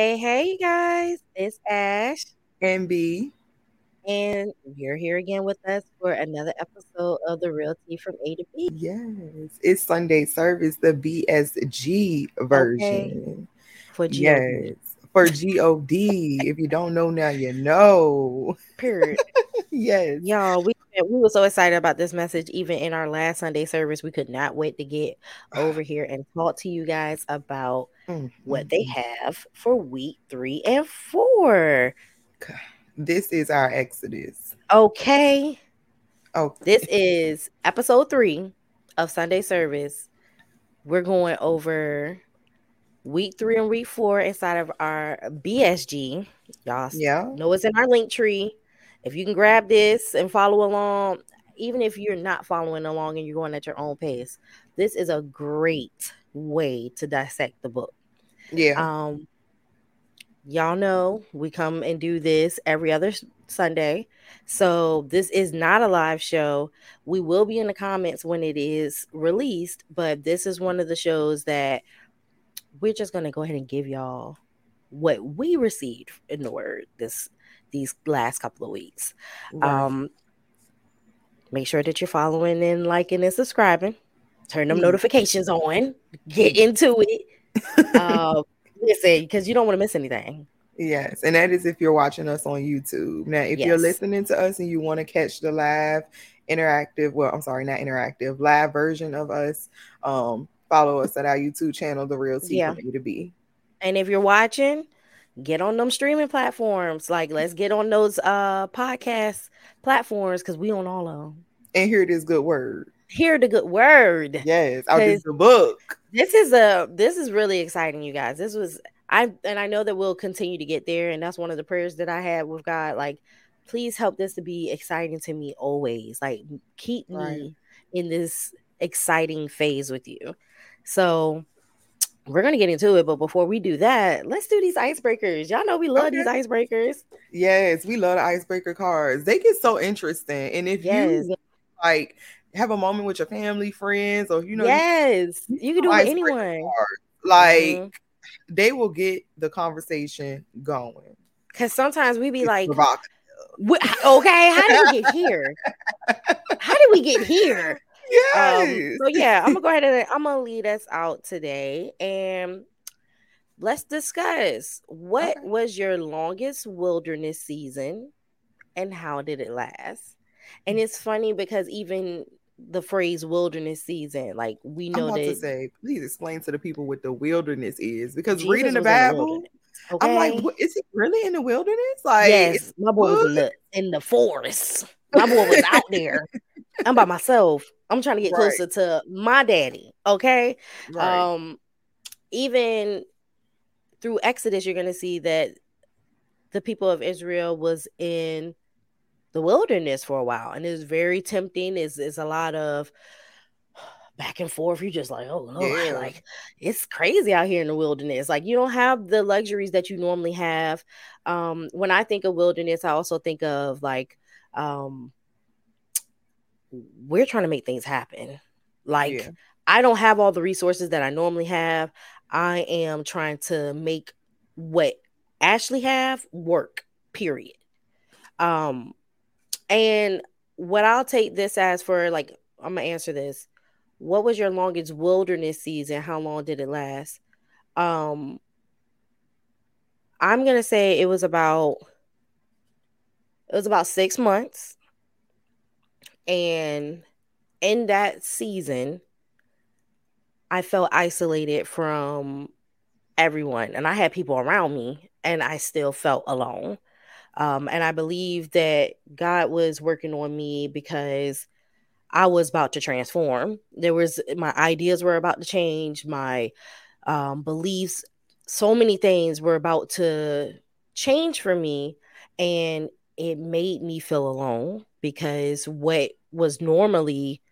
Hey, hey, you guys. It's Ash. And B. And you're here again with us for another episode of the Real Tea from A to B. Yes. It's Sunday service, the BSG version. Okay. For God. Yes. For God. if you don't know now, you know. Period. yes. Y'all, we we were so excited about this message. Even in our last Sunday service, we could not wait to get over here and talk to you guys about mm-hmm. what they mm-hmm. have for week three and four. This is our Exodus. Okay. Oh, this is episode three of Sunday service. We're going over week three and week four inside of our BSG. Y'all yeah. know it's in our link tree. If you can grab this and follow along, even if you're not following along and you're going at your own pace, this is a great way to dissect the book. Yeah. Um, y'all know we come and do this every other Sunday. So this is not a live show. We will be in the comments when it is released, but this is one of the shows that we're just going to go ahead and give y'all what we received in the word this these last couple of weeks. Um, make sure that you're following and liking and subscribing. Turn them mm. notifications on. Get into it. uh, listen, because you don't want to miss anything. Yes, and that is if you're watching us on YouTube. Now, if yes. you're listening to us and you want to catch the live interactive, well, I'm sorry, not interactive, live version of us, um, follow us at our YouTube channel, The Real Tea yeah. from A to B. And if you're watching, get on them streaming platforms. Like, let's get on those uh podcast platforms because we on all of them. And hear this good word. Hear the good word. Yes, out this the book. This is a this is really exciting, you guys. This was I and I know that we'll continue to get there, and that's one of the prayers that I had with God. Like, please help this to be exciting to me always. Like, keep right. me in this exciting phase with you. So we're gonna get into it, but before we do that, let's do these icebreakers. Y'all know we love okay. these icebreakers. Yes, we love the icebreaker cards. They get so interesting, and if yes. you like have a moment with your family, friends, or you know, yes, you, you can do it with anyone. Cards, like mm-hmm. they will get the conversation going. Because sometimes we be it's like, okay, how did we get here? how did we get here? Yes. Um, so yeah, I'm gonna go ahead and I'm gonna lead us out today, and let's discuss what okay. was your longest wilderness season, and how did it last? And it's funny because even the phrase wilderness season, like we know that. To say, please explain to the people what the wilderness is, because Jesus reading the Bible. Okay. I'm like, what, is he really in the wilderness? Like, yes, my boy was in the, in the forest. My boy was out there. I'm by myself. I'm trying to get right. closer to my daddy. Okay. Right. Um, even through Exodus, you're gonna see that the people of Israel was in the wilderness for a while, and it's very tempting. Is is a lot of back and forth. You're just like, oh Lord, yeah. like it's crazy out here in the wilderness. Like you don't have the luxuries that you normally have. Um, when I think of wilderness, I also think of like um we're trying to make things happen. Like yeah. I don't have all the resources that I normally have. I am trying to make what Ashley have work. Period. Um and what I'll take this as for like I'm gonna answer this. What was your longest wilderness season? How long did it last? Um I'm gonna say it was about it was about six months. And in that season, I felt isolated from everyone. And I had people around me, and I still felt alone. Um, and I believe that God was working on me because I was about to transform. There was my ideas were about to change, my um, beliefs, so many things were about to change for me. And it made me feel alone because what was normally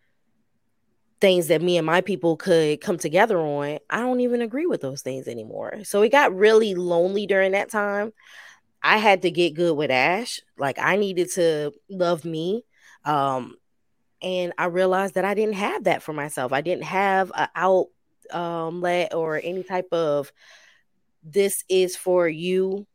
things that me and my people could come together on, I don't even agree with those things anymore. So it got really lonely during that time. I had to get good with Ash. Like I needed to love me. Um and I realized that I didn't have that for myself. I didn't have an outlet um, or any type of this is for you.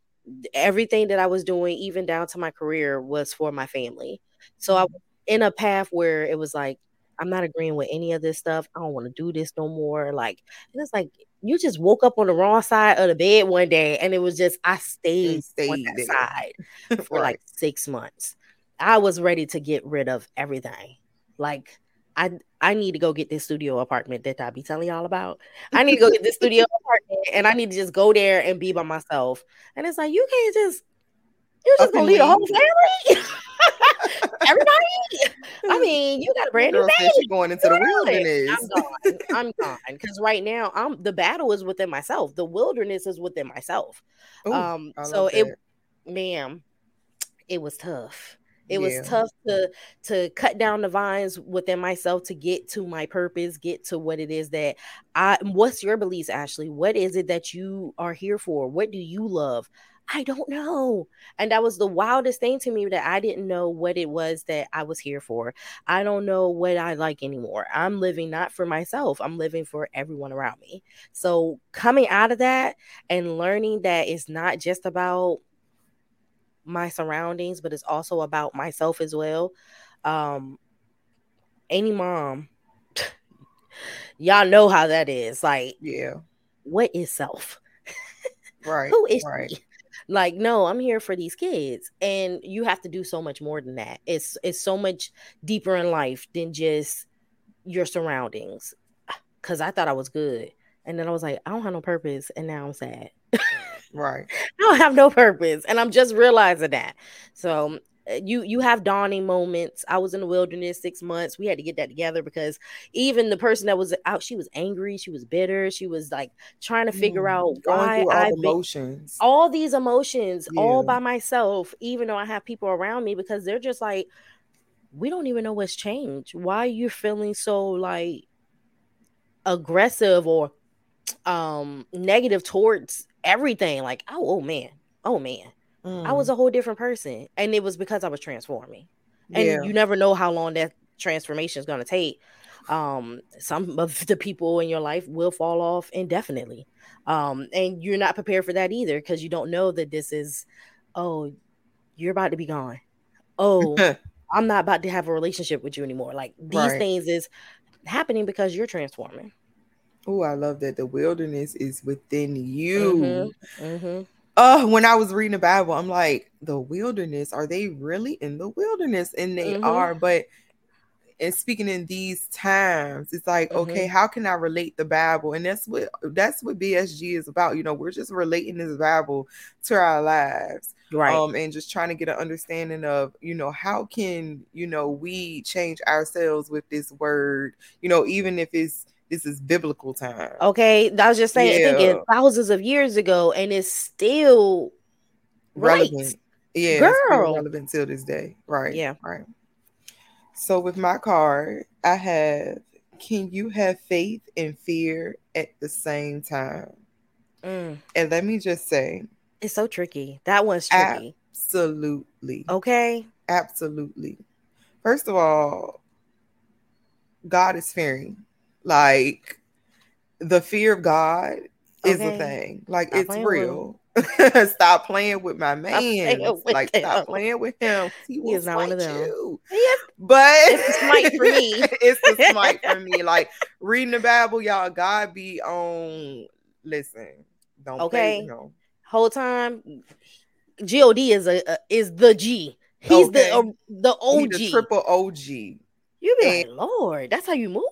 Everything that I was doing, even down to my career, was for my family. So I mm-hmm. was in a path where it was like, I'm not agreeing with any of this stuff. I don't want to do this no more. Like, and it's like you just woke up on the wrong side of the bed one day, and it was just I stayed, stayed on that there. side for right. like six months. I was ready to get rid of everything. Like, I I need to go get this studio apartment that I be telling y'all about. I need to go get this studio apartment, and I need to just go there and be by myself. And it's like you can't just, you're just gonna leave the whole family. Everybody. I mean, you got a brand new baby. going into the wilderness. I'm gone. I'm gone. Because right now, I'm the battle is within myself. The wilderness is within myself. Ooh, um, so it, ma'am, it was tough. It yeah. was tough to to cut down the vines within myself to get to my purpose, get to what it is that I what's your beliefs, Ashley? What is it that you are here for? What do you love? I don't know. And that was the wildest thing to me that I didn't know what it was that I was here for. I don't know what I like anymore. I'm living not for myself, I'm living for everyone around me. So, coming out of that and learning that it's not just about my surroundings, but it's also about myself as well. Um, any mom, y'all know how that is. Like, yeah, what is self? Right. Who is right. she? Like, no, I'm here for these kids. And you have to do so much more than that. It's it's so much deeper in life than just your surroundings. Cause I thought I was good. And then I was like, I don't have no purpose. And now I'm sad. right. I don't have no purpose. And I'm just realizing that. So uh, you you have dawning moments. I was in the wilderness six months. We had to get that together because even the person that was out, she was angry, she was bitter, she was like trying to figure mm, out why I emotions, all these emotions, yeah. all by myself, even though I have people around me because they're just like, we don't even know what's changed. Why are you feeling so like aggressive or um negative towards everything? Like, oh, oh man, oh man Mm. I was a whole different person. And it was because I was transforming. And yeah. you never know how long that transformation is going to take. Um, some of the people in your life will fall off indefinitely. Um, and you're not prepared for that either because you don't know that this is, oh, you're about to be gone. Oh, I'm not about to have a relationship with you anymore. Like these right. things is happening because you're transforming. Oh, I love that the wilderness is within you. Mm-hmm. Mm-hmm uh when I was reading the Bible, I'm like, the wilderness, are they really in the wilderness? And they mm-hmm. are, but and speaking in these times, it's like, mm-hmm. okay, how can I relate the Bible? And that's what that's what BSG is about. You know, we're just relating this Bible to our lives. Right. Um, and just trying to get an understanding of, you know, how can, you know, we change ourselves with this word, you know, even if it's this is biblical time. Okay, I was just saying, yeah. thinking thousands of years ago, and it's still relevant. Right. Yeah, girl, relevant till this day. Right. Yeah. Right. So with my card, I have: Can you have faith and fear at the same time? Mm. And let me just say, it's so tricky. That one's tricky. Absolutely. Okay. Absolutely. First of all, God is fearing. Like the fear of God is okay. a thing. Like stop it's real. stop playing with my man. Like him. stop playing with him. He, he is not one of them. You. Yes. But it's the smite for me. it's the smite for me. Like reading the Bible, y'all. God be on. Listen, don't okay. Play, Whole time, God is a, a is the G. He's okay. the uh, the OG, the triple OG. You be and, like, Lord, that's how you move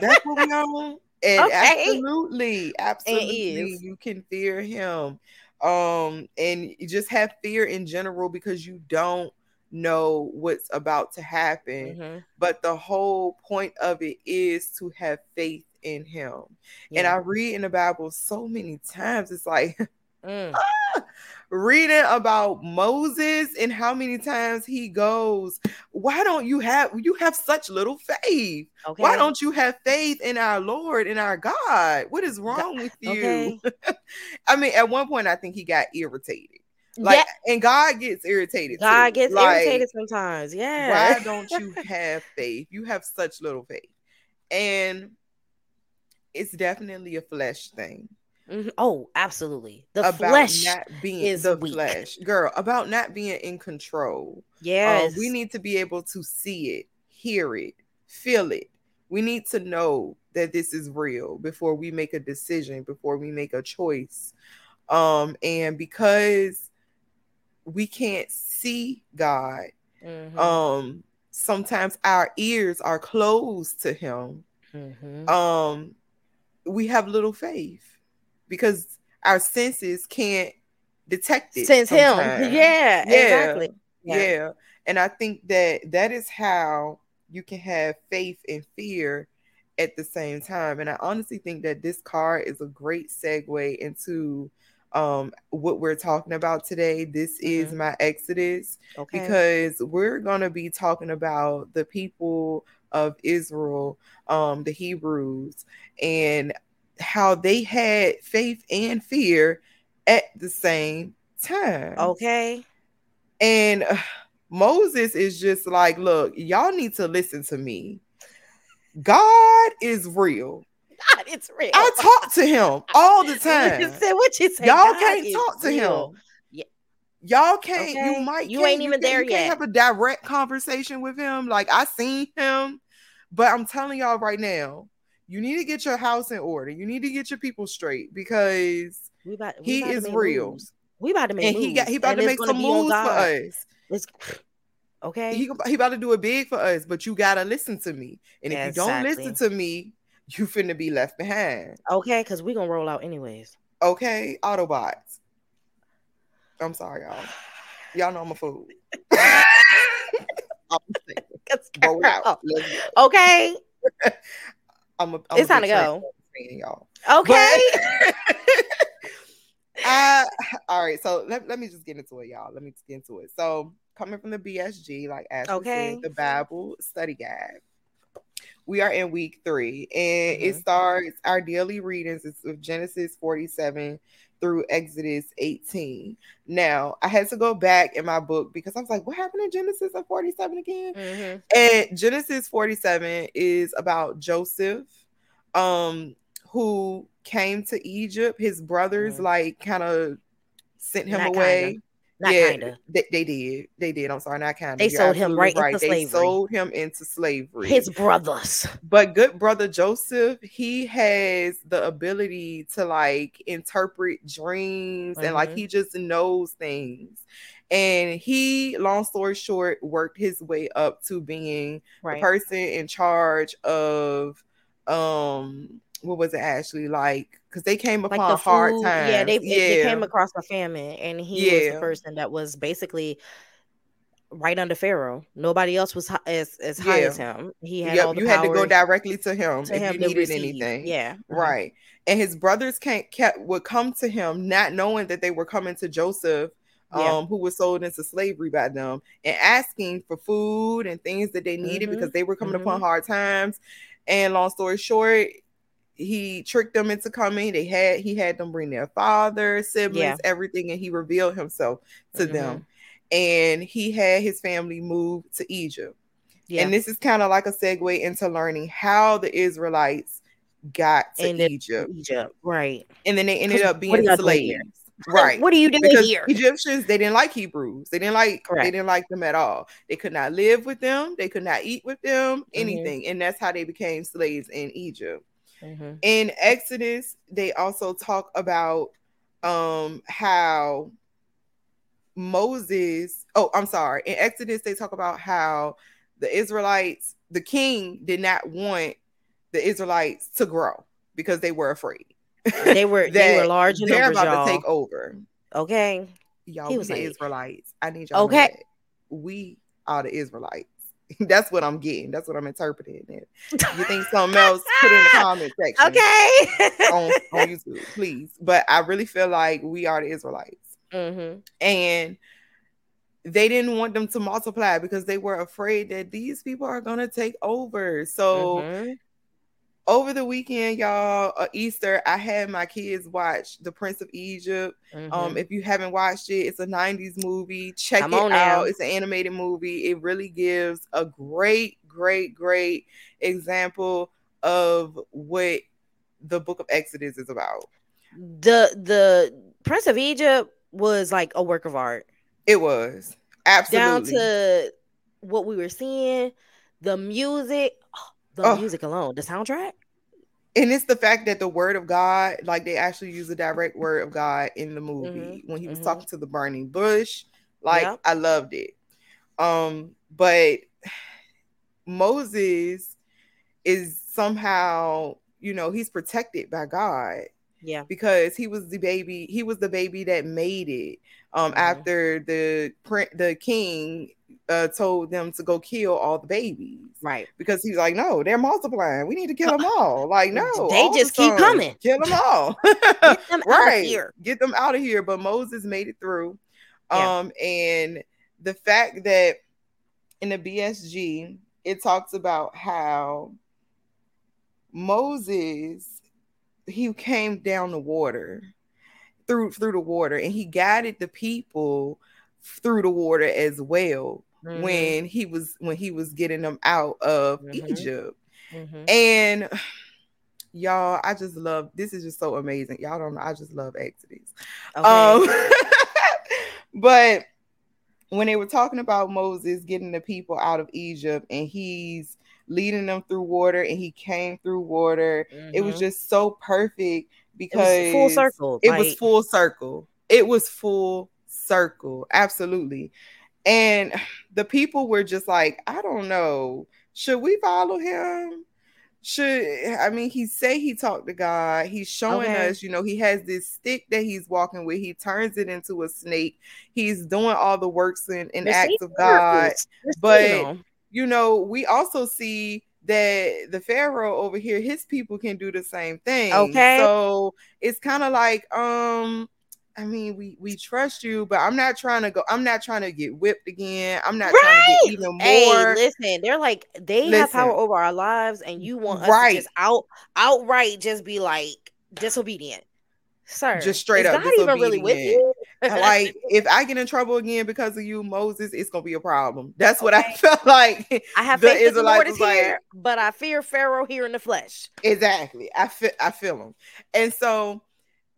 that's what we on. And okay. absolutely, absolutely, you can fear him. Um, and you just have fear in general because you don't know what's about to happen. Mm-hmm. But the whole point of it is to have faith in him. Yeah. And I read in the Bible so many times, it's like mm. ah, reading about Moses and how many times he goes, why don't you have you have such little faith? Okay. Why don't you have faith in our Lord and our God? What is wrong with you? Okay. I mean, at one point I think he got irritated. Like yeah. and God gets irritated. God too. gets like, irritated sometimes. Yeah. Why don't you have faith? You have such little faith. And it's definitely a flesh thing Mm-hmm. Oh, absolutely. The about flesh not being is the weak. flesh, girl. About not being in control. Yes, um, we need to be able to see it, hear it, feel it. We need to know that this is real before we make a decision, before we make a choice. Um, and because we can't see God, mm-hmm. um, sometimes our ears are closed to Him. Mm-hmm. Um, we have little faith because our senses can't detect it. Sense sometimes. him. Yeah, yeah, exactly. Yeah. yeah. And I think that that is how you can have faith and fear at the same time. And I honestly think that this card is a great segue into um what we're talking about today. This mm-hmm. is my Exodus okay. because we're going to be talking about the people of Israel, um the Hebrews and how they had faith and fear at the same time. Okay. And uh, Moses is just like, look, y'all need to listen to me. God is real. God, it's real. I talk to him all the time. what you say? Y'all God can't talk to real. him. Yeah. Y'all can't. Okay. You might. You ain't even you there you yet. Can't have a direct conversation with him. Like I seen him, but I'm telling y'all right now, you need to get your house in order. You need to get your people straight because about, he is real. Moves. We about to make and moves. he got he about and to make some moves for us. It's, okay. He he about to do it big for us, but you gotta listen to me. And if you don't listen to me, you finna be left behind. Okay, because we gonna roll out anyways. Okay, Autobots. I'm sorry, y'all. Y'all know I'm a fool. I'm out. Okay. I'm a, I'm it's time to go. y'all. Okay. uh, all right. So let, let me just get into it, y'all. Let me get into it. So coming from the BSG, like as okay. Said, the Bible study guide. We are in week three, and mm-hmm. it starts our daily readings is of Genesis 47 through Exodus 18. Now, I had to go back in my book because I was like, what happened in Genesis of 47 again? Mm-hmm. And Genesis 47 is about Joseph, um, who came to Egypt. His brothers, mm-hmm. like, kind of sent him Not away. Kinda. Not yeah, kinda. They, they, did. They did. I'm sorry, not kind of. They You're sold him right, right into they slavery. sold him into slavery. His brothers. But good brother Joseph, he has the ability to like interpret dreams mm-hmm. and like mm-hmm. he just knows things. And he, long story short, worked his way up to being right. the person in charge of um what was it actually like because they came upon like the hard times. Yeah, they, yeah. they came across a famine, and he yeah. was the person that was basically right under Pharaoh. Nobody else was as as high yeah. as him. He had yep, all the you had to go directly to him to if him you needed receive. anything. Yeah, mm-hmm. right. And his brothers can't kept would come to him, not knowing that they were coming to Joseph. Yeah. Um, who was sold into slavery by them and asking for food and things that they needed mm-hmm. because they were coming mm-hmm. upon hard times. And long story short, he tricked them into coming. They had he had them bring their father, siblings, yeah. everything, and he revealed himself to mm-hmm. them. And he had his family move to Egypt. Yeah. And this is kind of like a segue into learning how the Israelites got to Egypt. Egypt, right? And then they ended up being slaves. Right. What are you doing because here? Egyptians, they didn't like Hebrews. They didn't like Correct. they didn't like them at all. They could not live with them, they could not eat with them, mm-hmm. anything. Mm-hmm. And that's how they became slaves in Egypt. Mm-hmm. In Exodus, they also talk about um how Moses, oh, I'm sorry. In Exodus, they talk about how the Israelites, the king did not want the Israelites to grow because they were afraid. They were they were large and they're about y'all. to take over. Okay. Y'all, we the like, Israelites. I need y'all okay. We are the Israelites. That's what I'm getting. That's what I'm interpreting. It. You think something else? Put in the comment section. Okay. on, on YouTube, please. But I really feel like we are the Israelites, mm-hmm. and they didn't want them to multiply because they were afraid that these people are gonna take over. So mm-hmm over the weekend, y'all, uh, Easter, I had my kids watch The Prince of Egypt. Um, mm-hmm. Um, if you haven't watched it, it's a 90s movie. Check it out. Now. It's an animated movie. It really gives a great, great, great example of what the book of Exodus is about. the the Prince of Egypt was like a work of art. It was absolutely down to what we were seeing, the music, the oh. music alone, the soundtrack. And it's the fact that the word of God, like they actually use the direct word of God in the movie mm-hmm. when he was mm-hmm. talking to the burning bush. Like yep. I loved it. Um, but Moses is somehow, you know, he's protected by God. Yeah. Because he was the baby, he was the baby that made it. Um, mm-hmm. after the print the king uh, told them to go kill all the babies. Right. Because he's like, no, they're multiplying. We need to kill them all. Like, no, they just keep coming. Kill them all. Get them right. here. Get them out of here. But Moses made it through. Yeah. Um, and the fact that in the BSG, it talks about how Moses he came down the water through through the water and he guided the people through the water as well mm-hmm. when he was when he was getting them out of mm-hmm. Egypt. Mm-hmm. And y'all, I just love this is just so amazing. Y'all don't know, I just love Exodus. Okay. Um but when they were talking about Moses getting the people out of Egypt and he's leading them through water and he came through water, it was mm-hmm. just so perfect because full circle. It like... was full circle. It was full circle. Absolutely. And the people were just like, I don't know. Should we follow him? Should I mean he say he talked to God. He's showing okay. us, you know, he has this stick that he's walking with. He turns it into a snake. He's doing all the works and, and acts of God. But you know, we also see that the pharaoh over here his people can do the same thing okay so it's kind of like um I mean, we we trust you, but I'm not trying to go. I'm not trying to get whipped again. I'm not right. trying to get even more. Hey, listen, they're like they listen. have power over our lives, and you want us right. to just out outright just be like disobedient, sir. Just straight up, not even really with you. like if I get in trouble again because of you, Moses, it's gonna be a problem. That's okay. what I felt like. I have the faith Israelites that the Lord is here, like, but I fear Pharaoh here in the flesh. Exactly, I feel I feel him, and so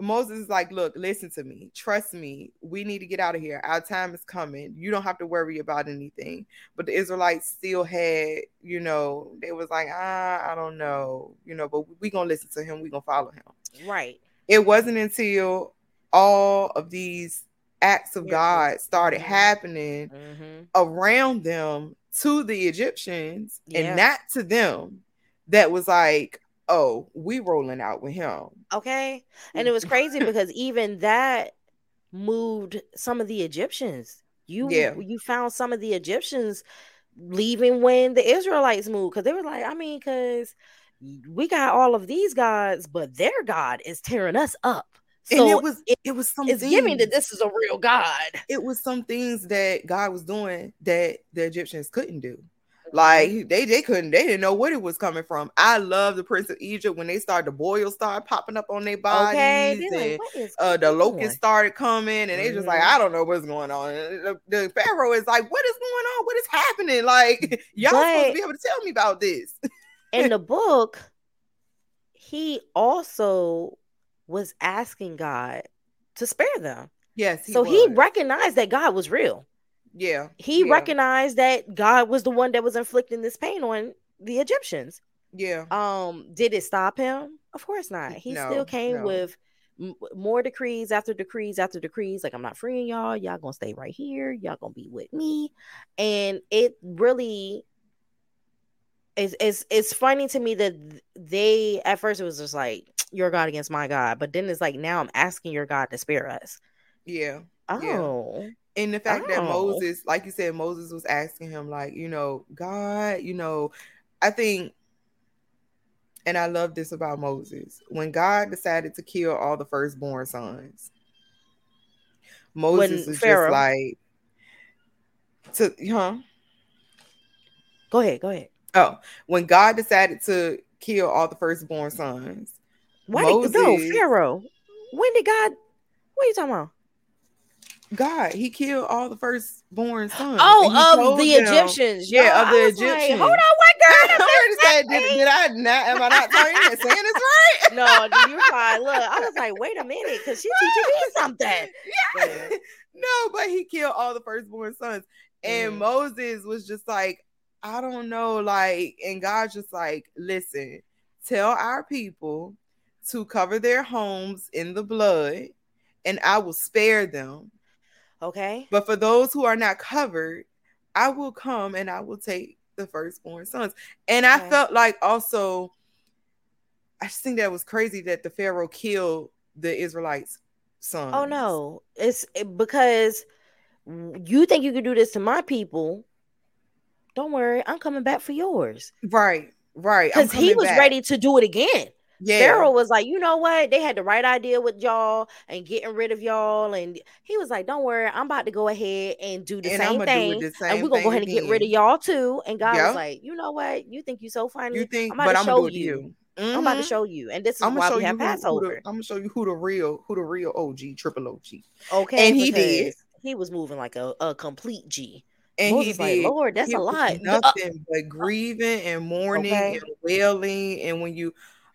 Moses is like, look, listen to me. Trust me. We need to get out of here. Our time is coming. You don't have to worry about anything. But the Israelites still had, you know, they was like, ah, I don't know, you know, but we're gonna listen to him. We're gonna follow him. Right. It wasn't until all of these acts of God started mm-hmm. happening mm-hmm. around them to the Egyptians yeah. and not to them that was like, oh, we rolling out with him. Okay. And it was crazy because even that moved some of the Egyptians. You yeah. you found some of the Egyptians leaving when the Israelites moved because they were like, I mean, because we got all of these gods, but their God is tearing us up. So and it was it, it was some it's things, giving that this is a real God. It was some things that God was doing that the Egyptians couldn't do. Like they they couldn't they didn't know what it was coming from. I love the Prince of Egypt when they started the boils started popping up on their bodies okay, and like, uh, the locusts started coming and they just like mm-hmm. I don't know what's going on. The, the, Pharaoh is like what is going on? What is happening? Like y'all but supposed to be able to tell me about this. in the book, he also was asking God to spare them. Yes, he so was. he recognized that God was real. Yeah. He yeah. recognized that God was the one that was inflicting this pain on the Egyptians. Yeah. Um, did it stop him? Of course not. He no, still came no. with m- more decrees after decrees after decrees. Like, I'm not freeing y'all. Y'all gonna stay right here. Y'all gonna be with me. And it really is it's it's funny to me that they at first it was just like your God against my God, but then it's like now I'm asking your God to spare us. Yeah. Oh. Yeah. And the fact oh. that Moses, like you said, Moses was asking him, like, you know, God, you know, I think, and I love this about Moses. When God decided to kill all the firstborn sons, Moses when was Pharaoh. just like, to, huh? Go ahead, go ahead. Oh, when God decided to kill all the firstborn sons, why Moses, no Pharaoh? When did God? What are you talking about? God, he killed all the firstborn sons. Oh, of the them, Egyptians. Yeah, of the Egyptians. Like, Hold on, what girl? I said, did, did I not? Am I not saying it's right? No, you're fine. Look, I was like, wait a minute, because she's teaching me something. Yeah. yeah. No, but he killed all the firstborn sons. And mm. Moses was just like, I don't know, like, and God just like, listen, tell our people to cover their homes in the blood, and I will spare them. Okay. But for those who are not covered, I will come and I will take the firstborn sons. And okay. I felt like also, I just think that was crazy that the Pharaoh killed the Israelites' oh, sons. Oh no, it's because you think you could do this to my people. Don't worry, I'm coming back for yours. Right, right. Because he was back. ready to do it again. Yeah. Pharaoh was like, you know what? They had the right idea with y'all and getting rid of y'all. And he was like, don't worry, I'm about to go ahead and do the and same thing. The same and we're gonna go ahead again. and get rid of y'all too. And God yep. was like, you know what? You think you so funny? You think I'm about to show you. you. Mm-hmm. I'm about to mm-hmm. show you. And this is I'm why we have Passover. Who the, I'm gonna show you who the real, who the real OG, triple OG. Okay. And he did. He was moving like a, a complete G. And Moses he did. Like, Lord, that's a lot. Uh, nothing but grieving and mourning okay. and wailing. And when you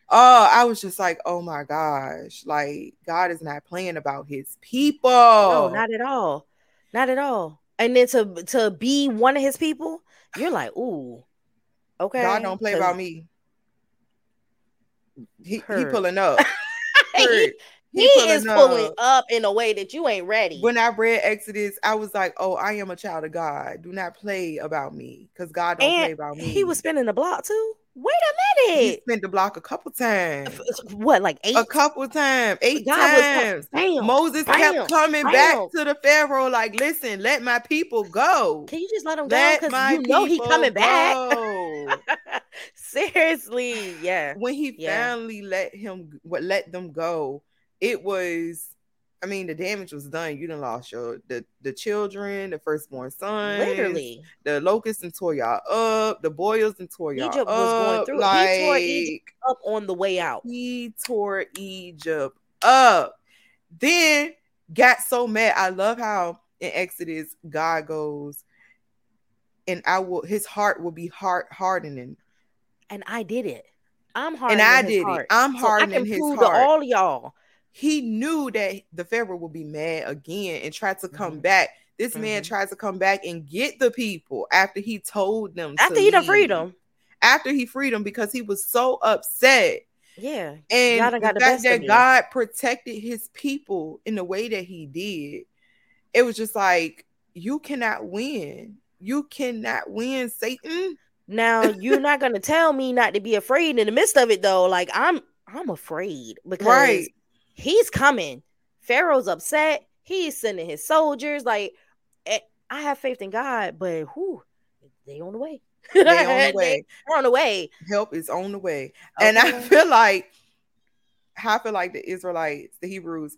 oh, I was just like, oh my gosh, like God is not playing about his people. No, not at all. Not at all. And then to to be one of his people, you're like, ooh, okay. God don't play about me. He, he pulling up. he, he, he is up. pulling up in a way that you ain't ready. When I read Exodus, I was like, "Oh, I am a child of God. Do not play about me, because God don't and play about me." He was spinning the block too. Wait a minute. He spent the block a couple times. What, like eight? A couple times, eight God times. bam, Moses bam, kept coming bam. back to the Pharaoh, like, listen, let my people go. Can you just let him let go? Because you know he coming back. Seriously, yeah. When he yeah. finally let him what let them go, it was I mean, the damage was done. You done lost your the the children, the firstborn son, literally. The locusts and tore y'all up. The boils and tore y'all Egypt up. was going through. Like, he tore Egypt up on the way out. He tore Egypt up. Then got so mad. I love how in Exodus God goes, and I will. His heart will be heart hardening. And I did it. I'm hardening. And I did heart. it. I'm hardening so his heart. To all y'all he knew that the Pharaoh would be mad again and try to come mm-hmm. back. This mm-hmm. man tries to come back and get the people after he told them after he done freed them. After he freed them because he was so upset. Yeah, and the, the fact that God protected His people in the way that He did, it was just like you cannot win. You cannot win, Satan. Now you're not gonna tell me not to be afraid in the midst of it, though. Like I'm, I'm afraid because right he's coming. Pharaoh's upset. He's sending his soldiers. Like, eh, I have faith in God, but who? They on the way. They on the way. They're on the way. Help is on the way. Okay. And I feel like, I feel like the Israelites, the Hebrews,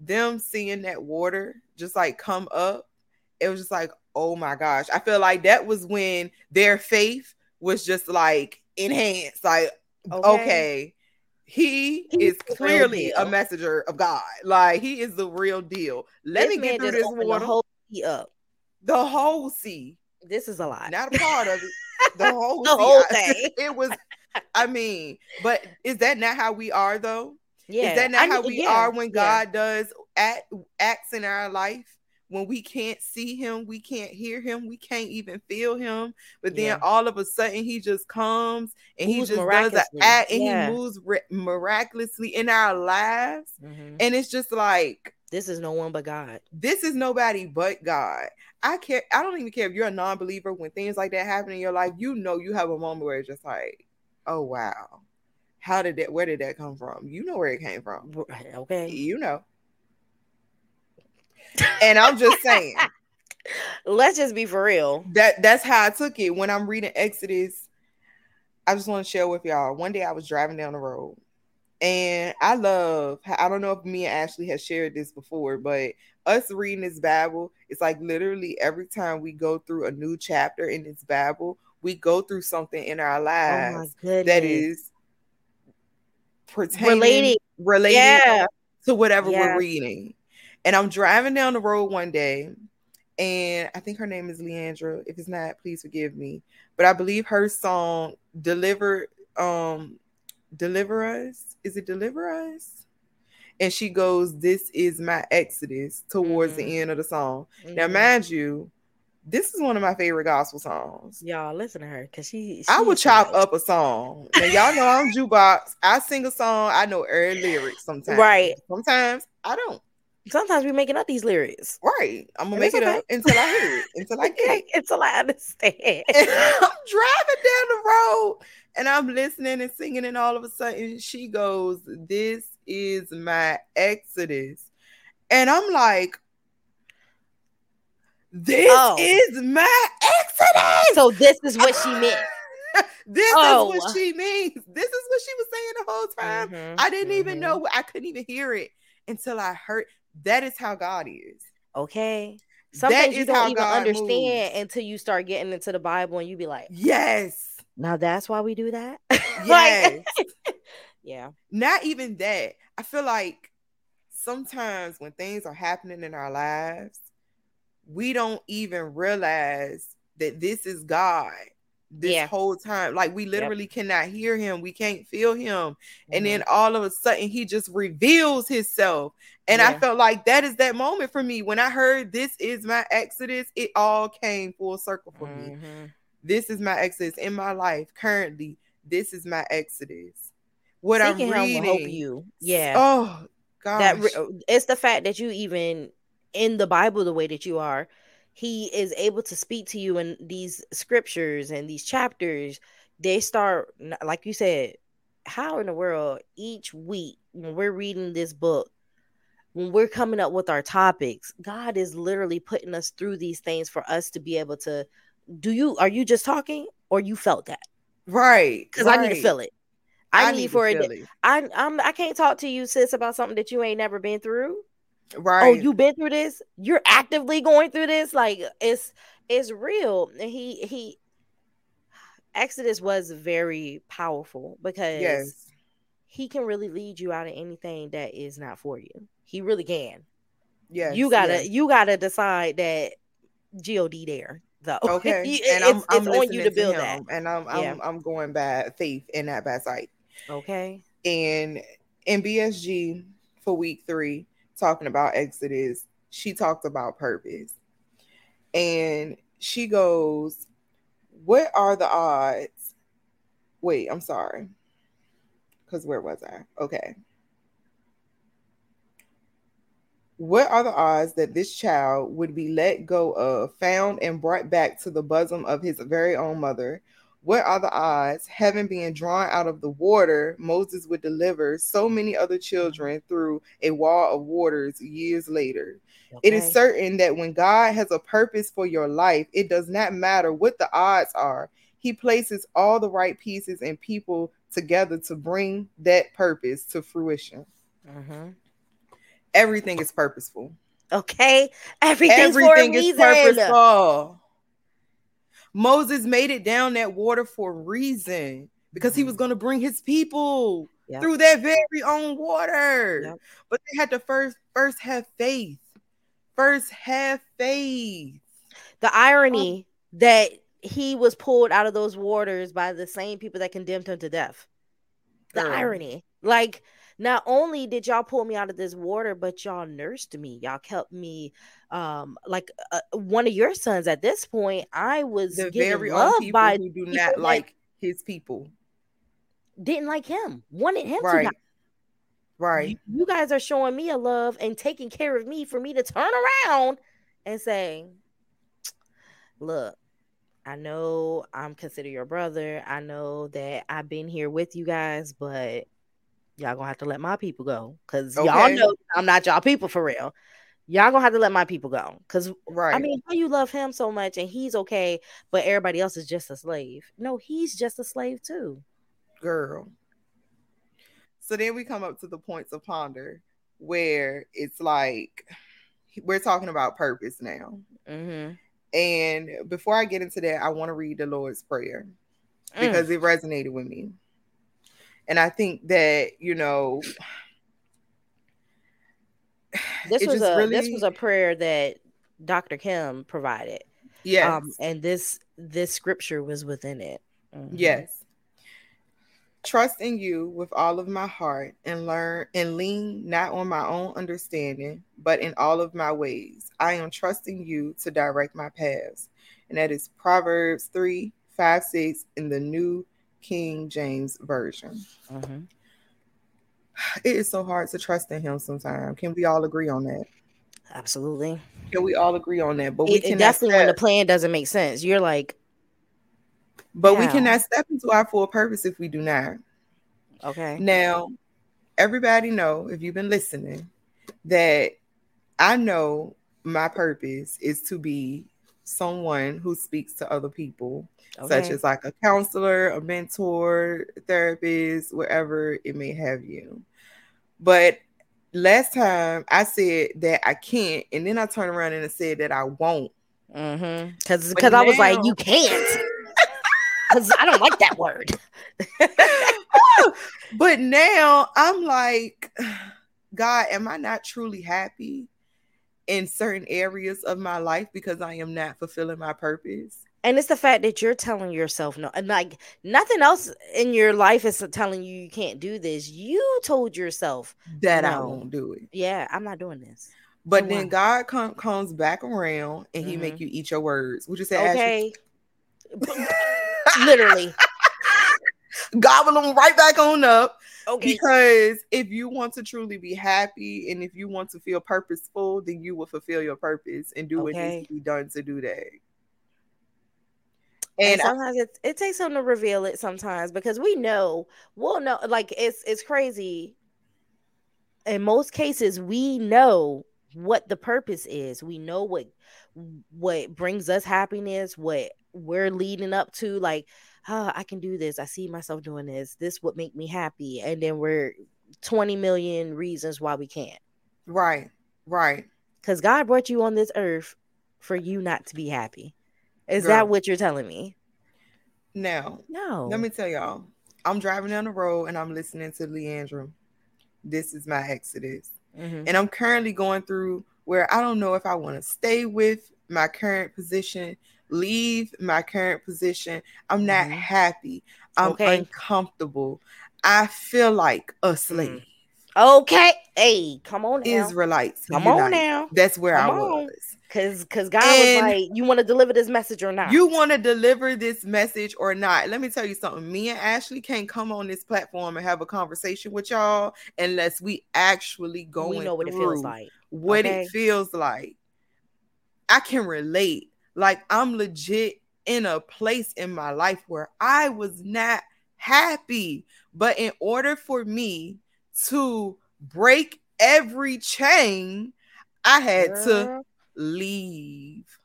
them seeing that water just like come up, it was just like, oh my gosh. I feel like that was when their faith was just like enhanced. Like, okay, okay he He's is clearly a messenger of God. Like he is the real deal. Let this me get through this water. The whole sea up. The whole sea. This is a lot. Not a part of it. The whole the sea. whole thing. it was. I mean, but is that not how we are though? Yeah. Is that not I how we yeah. are when God yeah. does act, acts in our life? When we can't see him, we can't hear him, we can't even feel him. But then yeah. all of a sudden, he just comes and moves he just does an act and yeah. he moves re- miraculously in our lives. Mm-hmm. And it's just like, this is no one but God. This is nobody but God. I care. I don't even care if you're a non-believer. When things like that happen in your life, you know you have a moment where it's just like, oh wow, how did that? Where did that come from? You know where it came from. Okay, you know and I'm just saying. Let's just be for real. That that's how I took it when I'm reading Exodus. I just want to share with y'all. One day I was driving down the road, and I love. I don't know if me and Ashley has shared this before, but us reading this Bible, it's like literally every time we go through a new chapter in this Bible, we go through something in our oh lives oh that is pertaining related, related yeah. to whatever yeah. we're reading. And I'm driving down the road one day, and I think her name is Leandra. If it's not, please forgive me. But I believe her song "Deliver," um, "Deliver Us." Is it "Deliver Us"? And she goes, "This is my exodus" towards mm-hmm. the end of the song. Mm-hmm. Now, mind you, this is one of my favorite gospel songs. Y'all listen to her because she, she, I would chop up a song. Now y'all know I'm jukebox. I sing a song. I know every lyrics sometimes. Right. Sometimes I don't. Sometimes we're making up these lyrics. Right. I'm gonna make it okay. up until I hear it. Until I get it. until I understand. And I'm driving down the road and I'm listening and singing, and all of a sudden she goes, This is my exodus. And I'm like, this oh. is my exodus. So this is what she meant. this oh. is what she means. This is what she was saying the whole time. Mm-hmm. I didn't mm-hmm. even know. I couldn't even hear it until I heard. That is how God is. Okay. Some that things you don't even God understand moves. until you start getting into the Bible and you be like, Yes. Now that's why we do that. Yes. yeah. Not even that. I feel like sometimes when things are happening in our lives, we don't even realize that this is God this yeah. whole time. Like we literally yep. cannot hear him, we can't feel him. Mm-hmm. And then all of a sudden he just reveals himself. And yeah. I felt like that is that moment for me. When I heard this is my exodus, it all came full circle for mm-hmm. me. This is my exodus in my life currently. This is my exodus. What Seeking I'm reading, help you. Yeah. Oh God. That re- it's the fact that you even in the Bible the way that you are, he is able to speak to you in these scriptures and these chapters. They start, like you said, how in the world each week when we're reading this book, when we're coming up with our topics, God is literally putting us through these things for us to be able to. Do you are you just talking or you felt that? Right. Because right. I need to feel it. I, I need, need for it. it. I I'm I can't talk to you, sis, about something that you ain't never been through. Oh, right. Oh, you've been through this? You're actively going through this? Like it's it's real. He he Exodus was very powerful because yes. he can really lead you out of anything that is not for you. He really can. Yeah. You gotta yes. you gotta decide that God there though. Okay. and I'm, I'm it's on you to build to that. And I'm. I'm I'm going by faith in that by sight. Okay. And in BSG for week three, talking about Exodus, she talked about purpose. And she goes, What are the odds? Wait, I'm sorry. Because where was I? Okay. What are the odds that this child would be let go of, found, and brought back to the bosom of his very own mother, what are the odds, having been drawn out of the water, Moses would deliver so many other children through a wall of waters years later? Okay. It is certain that when God has a purpose for your life, it does not matter what the odds are. He places all the right pieces and people together to bring that purpose to fruition. Mm-hmm. Everything is purposeful. Okay, everything is purposeful. Moses made it down that water for a reason because he was mm-hmm. going to bring his people yep. through their very own water. Yep. But they had to first first have faith. First have faith. The irony oh. that he was pulled out of those waters by the same people that condemned him to death. The Girl. irony. Like not only did y'all pull me out of this water, but y'all nursed me. Y'all kept me um like uh, one of your sons at this point. I was the very loved by who do not like his people. Didn't like him. Wanted him right. to die. Right. You, you guys are showing me a love and taking care of me for me to turn around and say, look, I know I'm considered your brother. I know that I've been here with you guys, but y'all gonna have to let my people go because okay. y'all know I'm not y'all people for real. Y'all gonna have to let my people go because right. I mean, how you love him so much and he's okay, but everybody else is just a slave. No, he's just a slave too, girl. So then we come up to the points of ponder where it's like we're talking about purpose now. Mm-hmm. And before I get into that, I want to read the Lord's Prayer mm. because mm. it resonated with me. And I think that, you know, this was a really... this was a prayer that Dr. Kim provided. Yes. Um, and this this scripture was within it. Mm-hmm. Yes. Trust in you with all of my heart and learn and lean not on my own understanding, but in all of my ways. I am trusting you to direct my paths. And that is Proverbs 3, 5, 6 in the New King James Version. Mm-hmm. It is so hard to trust in him sometimes. Can we all agree on that? Absolutely. Can we all agree on that? But we can definitely when the plan doesn't make sense. You're like, but we cannot step into our full purpose if we do not. Okay. Now, everybody know if you've been listening that I know my purpose is to be someone who speaks to other people, okay. such as like a counselor, a mentor, therapist, wherever it may have you. But last time I said that I can't, and then I turned around and I said that I won't. Mm-hmm. Because because I was like, you can't. Because I don't like that word. but now I'm like, God, am I not truly happy in certain areas of my life because I am not fulfilling my purpose? And it's the fact that you're telling yourself no, and like nothing else in your life is telling you you can't do this. You told yourself that no. I won't do it. Yeah, I'm not doing this. But then? God com- comes back around and mm-hmm. He make mm-hmm. you eat your words. Would you say? Okay. Literally. Gobble them right back on up. Okay. Because if you want to truly be happy and if you want to feel purposeful, then you will fulfill your purpose and do okay. what needs to be done to do that. And, and sometimes I, it, it takes something to reveal it sometimes because we know we'll know like it's it's crazy. In most cases, we know what the purpose is. We know what what brings us happiness, what we're leading up to. Like, oh, I can do this. I see myself doing this. This would make me happy. And then we're 20 million reasons why we can't. Right. Right. Because God brought you on this earth for you not to be happy. Is Girl. that what you're telling me? Now, no. Let me tell y'all. I'm driving down the road and I'm listening to Le'Andria. This is my exodus. Mm-hmm. And I'm currently going through where I don't know if I want to stay with my current position, leave my current position. I'm not mm-hmm. happy. I'm okay. uncomfortable. I feel like a slave. Mm-hmm. Okay. Hey, come on now. Israelites. Come unite. on now. That's where come I was. Cause cause God and was like, you want to deliver this message or not? You want to deliver this message or not? Let me tell you something. Me and Ashley can't come on this platform and have a conversation with y'all unless we actually go. We know what it feels like. What okay? it feels like. I can relate. Like I'm legit in a place in my life where I was not happy. But in order for me to break every chain, I had Girl. to leave.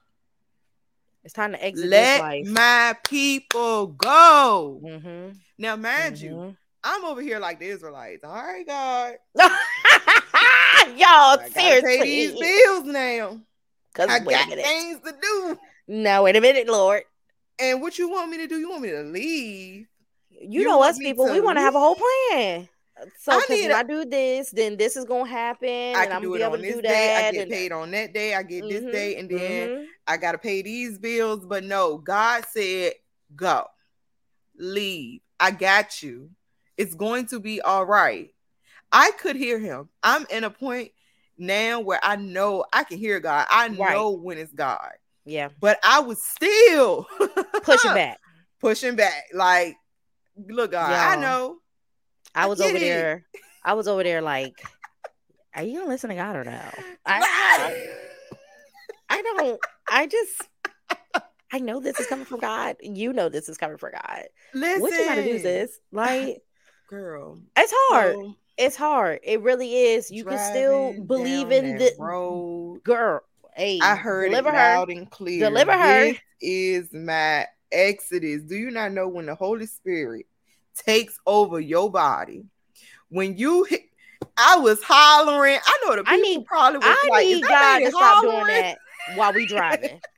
It's time to exit Let my people go. Mm-hmm. Now, mind mm-hmm. you, I'm over here like the Israelites. All right, God. Y'all, I seriously. Pay these bills now. Cause I got things to do. Now, wait a minute, Lord. And what you want me to do? You want me to leave? You, you know us people, we want to have a whole plan. So if I when a, I do this, then this is gonna happen. I can do it on this day. I get paid on that day. I get mm-hmm, this day, and then mm-hmm. I gotta pay these bills. But no, God said, "Go, leave. I got you. It's going to be all right." I could hear Him. I'm in a point now where I know I can hear God. I right. know when it's God. Yeah. But I was still pushing back. Pushing back. Like, look, God, Yo. I know I was over there. I was over there like, are you gonna listen to God or no? I, I don't. I just. I know this is coming from God. You know this is coming from God. Listen, what you gotta do this, like, girl. It's hard. So, it's hard. It really is. You can still believe in the road, girl. Hey, I heard deliver it loud her. and clear. Deliver her. This is my exodus. Do you not know when the Holy Spirit takes over your body. When you hit, I was hollering. I know the people I need, probably was I like, need God to stop doing that while we driving.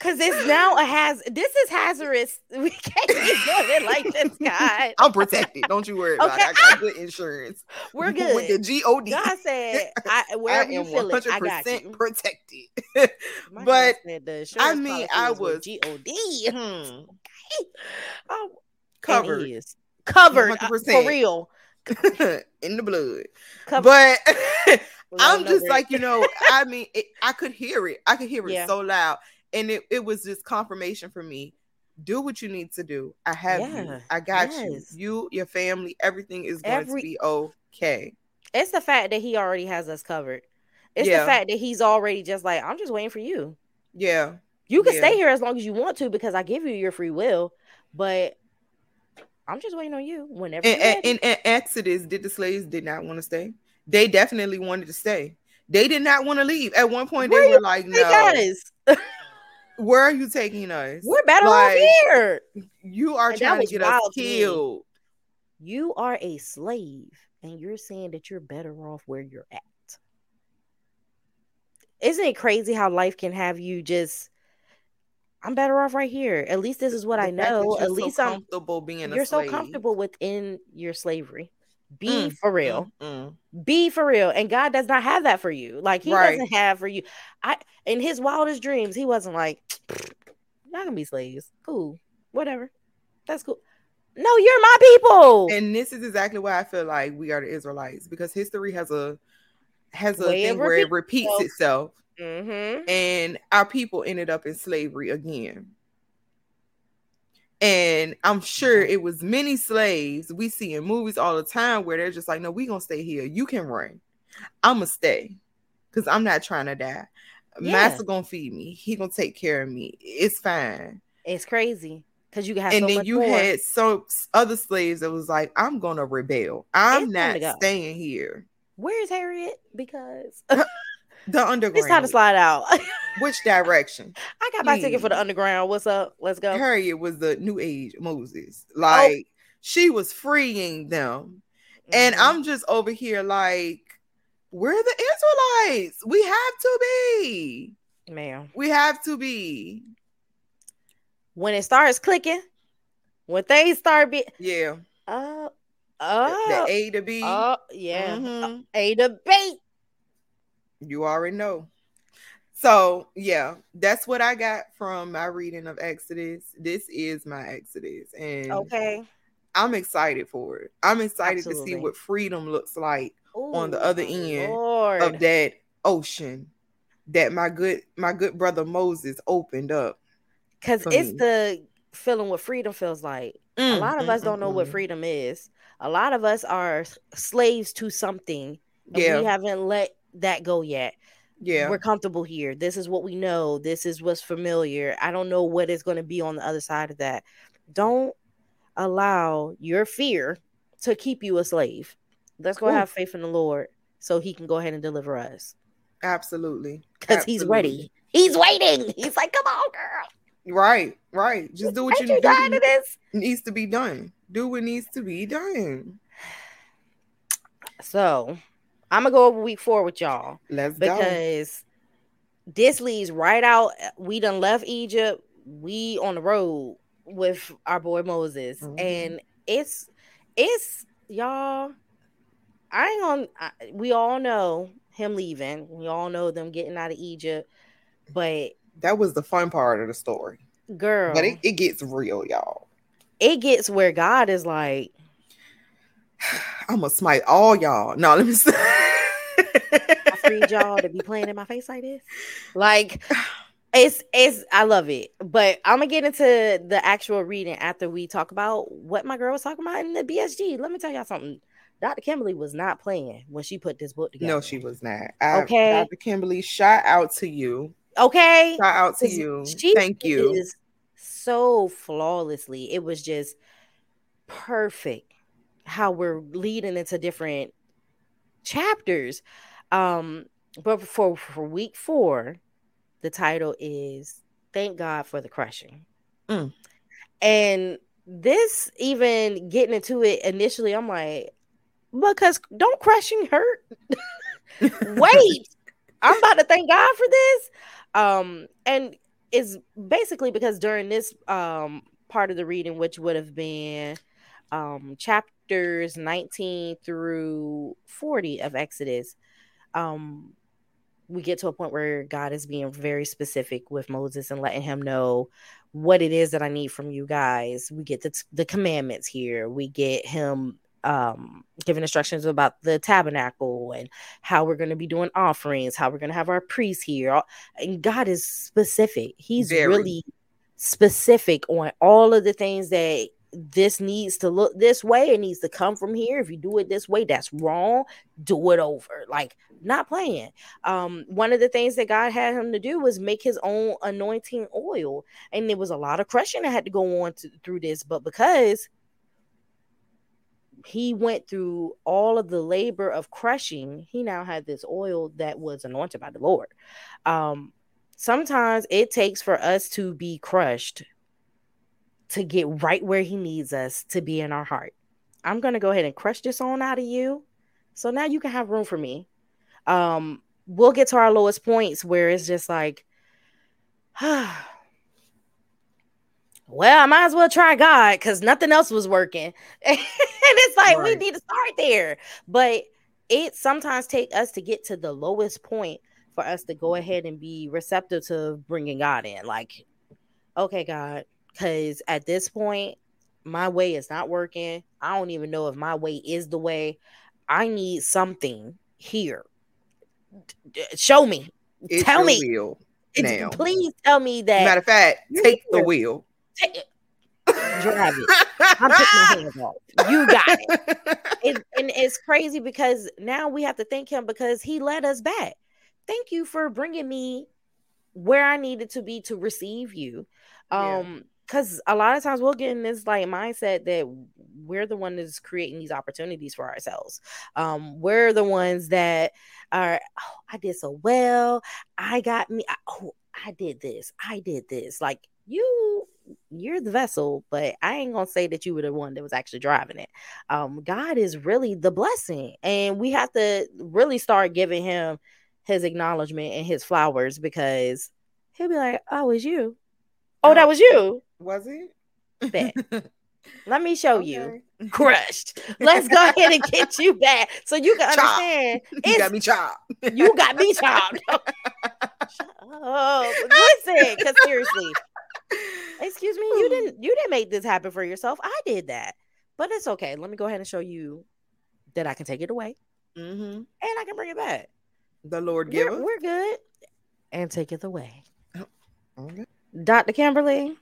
Cause it's now a has. This is hazardous. We can't be doing it like this, God. I'm protected. Don't you worry okay. about it. I got good insurance. We're good with the G O D. God said, I, wherever I you feel it, I got you. protected. but I mean, I was G O D. Hmm. Oh, covered. Covered uh, for real. in the blood. Covered. But I'm just like, you know, I mean, it, I could hear it. I could hear it yeah. so loud and it, it was just confirmation for me do what you need to do i have yeah. you i got yes. you you your family everything is going Every, to be okay it's the fact that he already has us covered it's yeah. the fact that he's already just like i'm just waiting for you yeah you can yeah. stay here as long as you want to because i give you your free will but i'm just waiting on you whenever and, and, and exodus did the slaves did not want to stay they definitely wanted to stay they did not want to leave at one point Where they were like no where are you taking us? We're better like, off here. You are and trying to get us killed. You are a slave, and you're saying that you're better off where you're at. Isn't it crazy how life can have you just? I'm better off right here. At least this is what the I know. At least I'm comfortable being. You're so comfortable within your slavery. Be mm, for real. Mm, mm. Be for real. And God does not have that for you. Like he right. doesn't have for you. I in his wildest dreams, he wasn't like, y'all gonna be slaves. Cool. Whatever. That's cool. No, you're my people. And this is exactly why I feel like we are the Israelites because history has a has a Way thing where it repeats itself. Mm-hmm. And our people ended up in slavery again. And I'm sure it was many slaves we see in movies all the time where they're just like, no, we gonna stay here. You can run. I'ma stay because I'm not trying to die. Yeah. Master gonna feed me. He gonna take care of me. It's fine. It's crazy because you have. And so then you more. had some other slaves that was like, I'm gonna rebel. I'm it's not staying here. Where's Harriet? Because The underground. It's time to slide out. Which direction? I got my ticket for the underground. What's up? Let's go. Harriet was the new age Moses. Like oh. she was freeing them. Mm-hmm. And I'm just over here like, we're the Israelites. We have to be. Man. We have to be. When it starts clicking, when things start be yeah. Uh oh, the, the A to B. Oh, yeah. Mm-hmm. A to B. You already know. So yeah, that's what I got from my reading of Exodus. This is my Exodus, and okay, I'm excited for it. I'm excited Absolutely. to see what freedom looks like Ooh, on the other end Lord. of that ocean that my good my good brother Moses opened up. Cause it's me. the feeling what freedom feels like. Mm, a lot of mm, us don't know mm, what mm. freedom is. A lot of us are slaves to something. yeah. We haven't let that go yet. Yeah. We're comfortable here. This is what we know. This is what's familiar. I don't know what is going to be on the other side of that. Don't allow your fear to keep you a slave. Let's go Ooh. have faith in the Lord so he can go ahead and deliver us. Absolutely. Because he's ready. He's waiting. He's like, come on, girl. Right, right. Just do what you, you do. This? Needs to be done. Do what needs to be done. So I'm gonna go over week four with y'all. Let's because go. this leads right out. We done left Egypt. We on the road with our boy Moses, mm-hmm. and it's it's y'all. I ain't on. I, we all know him leaving. We all know them getting out of Egypt, but that was the fun part of the story, girl. But it, it gets real, y'all. It gets where God is like, I'm gonna smite all y'all. No, let me say. I freed y'all to be playing in my face like this. Like it's it's I love it. But I'm gonna get into the actual reading after we talk about what my girl was talking about in the BSG. Let me tell y'all something. Dr. Kimberly was not playing when she put this book together. No, she was not. I, okay. Dr. Kimberly, shout out to you. Okay. Shout out to you. She Thank you. so flawlessly. It was just perfect how we're leading into different chapters. Um, but for for week four, the title is "Thank God for the Crushing," mm. and this even getting into it initially, I'm like, because don't crushing hurt. Wait, I'm about to thank God for this. Um, and is basically because during this um part of the reading, which would have been um chapters 19 through 40 of Exodus, um we get to a point where God is being very specific with Moses and letting him know what it is that I need from you guys. We get the, the commandments here. We get him um giving instructions about the tabernacle and how we're going to be doing offerings, how we're going to have our priests here. And God is specific. He's very. really specific on all of the things that this needs to look this way. It needs to come from here. If you do it this way, that's wrong. Do it over. Like not playing. Um, one of the things that God had him to do was make his own anointing oil, and there was a lot of crushing that had to go on to, through this. But because he went through all of the labor of crushing, he now had this oil that was anointed by the Lord. Um, sometimes it takes for us to be crushed to get right where he needs us to be in our heart. I'm going to go ahead and crush this on out of you. So now you can have room for me. Um, we'll get to our lowest points where it's just like, well, I might as well try God because nothing else was working. and it's like right. we need to start there. But it sometimes take us to get to the lowest point for us to go ahead and be receptive to bringing God in. Like, okay, God, because at this point, my way is not working. I don't even know if my way is the way. I need something here. Show me. It's tell me. Wheel now. Please tell me that. Matter of fact, take the wheel. Take it. Drive it. I'm putting my hands off. You got it. it. And it's crazy because now we have to thank him because he led us back. Thank you for bringing me where I needed to be to receive you. Um, because a lot of times we'll get in this like mindset that we're the one that's creating these opportunities for ourselves. Um, we're the ones that are, oh, I did so well. I got me. I, oh, I did this. I did this. Like you, you're the vessel, but I ain't gonna say that you were the one that was actually driving it. Um, God is really the blessing, and we have to really start giving Him His acknowledgement and His flowers because He'll be like, "Oh, was you." Oh, that was you. Was it? Bet. Let me show okay. you. Crushed. Let's go ahead and get you back so you can Chop. understand. You got me chopped. you got me chopped. oh, listen, because seriously, excuse me, you didn't you didn't make this happen for yourself. I did that, but it's okay. Let me go ahead and show you that I can take it away, mm-hmm. and I can bring it back. The Lord give. We're, we're good, and take it away. Oh, okay. Dr. Kimberly.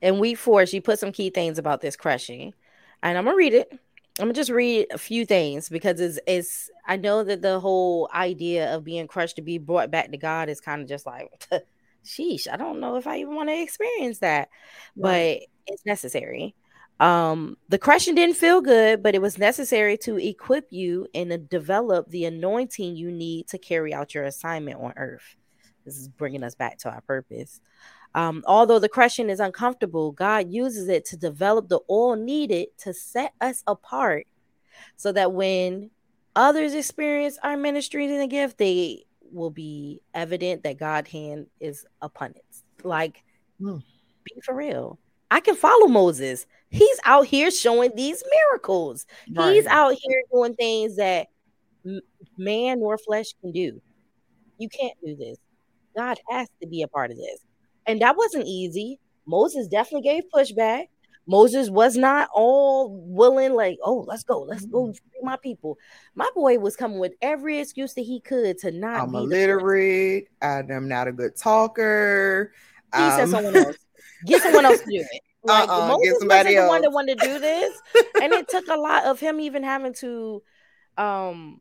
In week four, she put some key things about this crushing. And I'm gonna read it. I'm gonna just read a few things because it's it's I know that the whole idea of being crushed to be brought back to God is kind of just like sheesh, I don't know if I even want to experience that. Right. But it's necessary. Um, the crushing didn't feel good, but it was necessary to equip you and to develop the anointing you need to carry out your assignment on earth. This is bringing us back to our purpose. Um, although the crushing is uncomfortable, God uses it to develop the oil needed to set us apart so that when others experience our ministry and the gift, they will be evident that God's hand is upon it. Like, mm. be for real. I can follow Moses. He's out here showing these miracles. Right. He's out here doing things that man nor flesh can do. You can't do this. God has to be a part of this. And that wasn't easy. Moses definitely gave pushback. Moses was not all willing, like, oh, let's go, let's go mm-hmm. free my people. My boy was coming with every excuse that he could to not. I'm illiterate. I'm not a good talker. He um, said someone else. Get someone else to do it. Like, uh-uh, Moses get somebody wasn't else. the one that wanted to do this, and it took a lot of him even having to um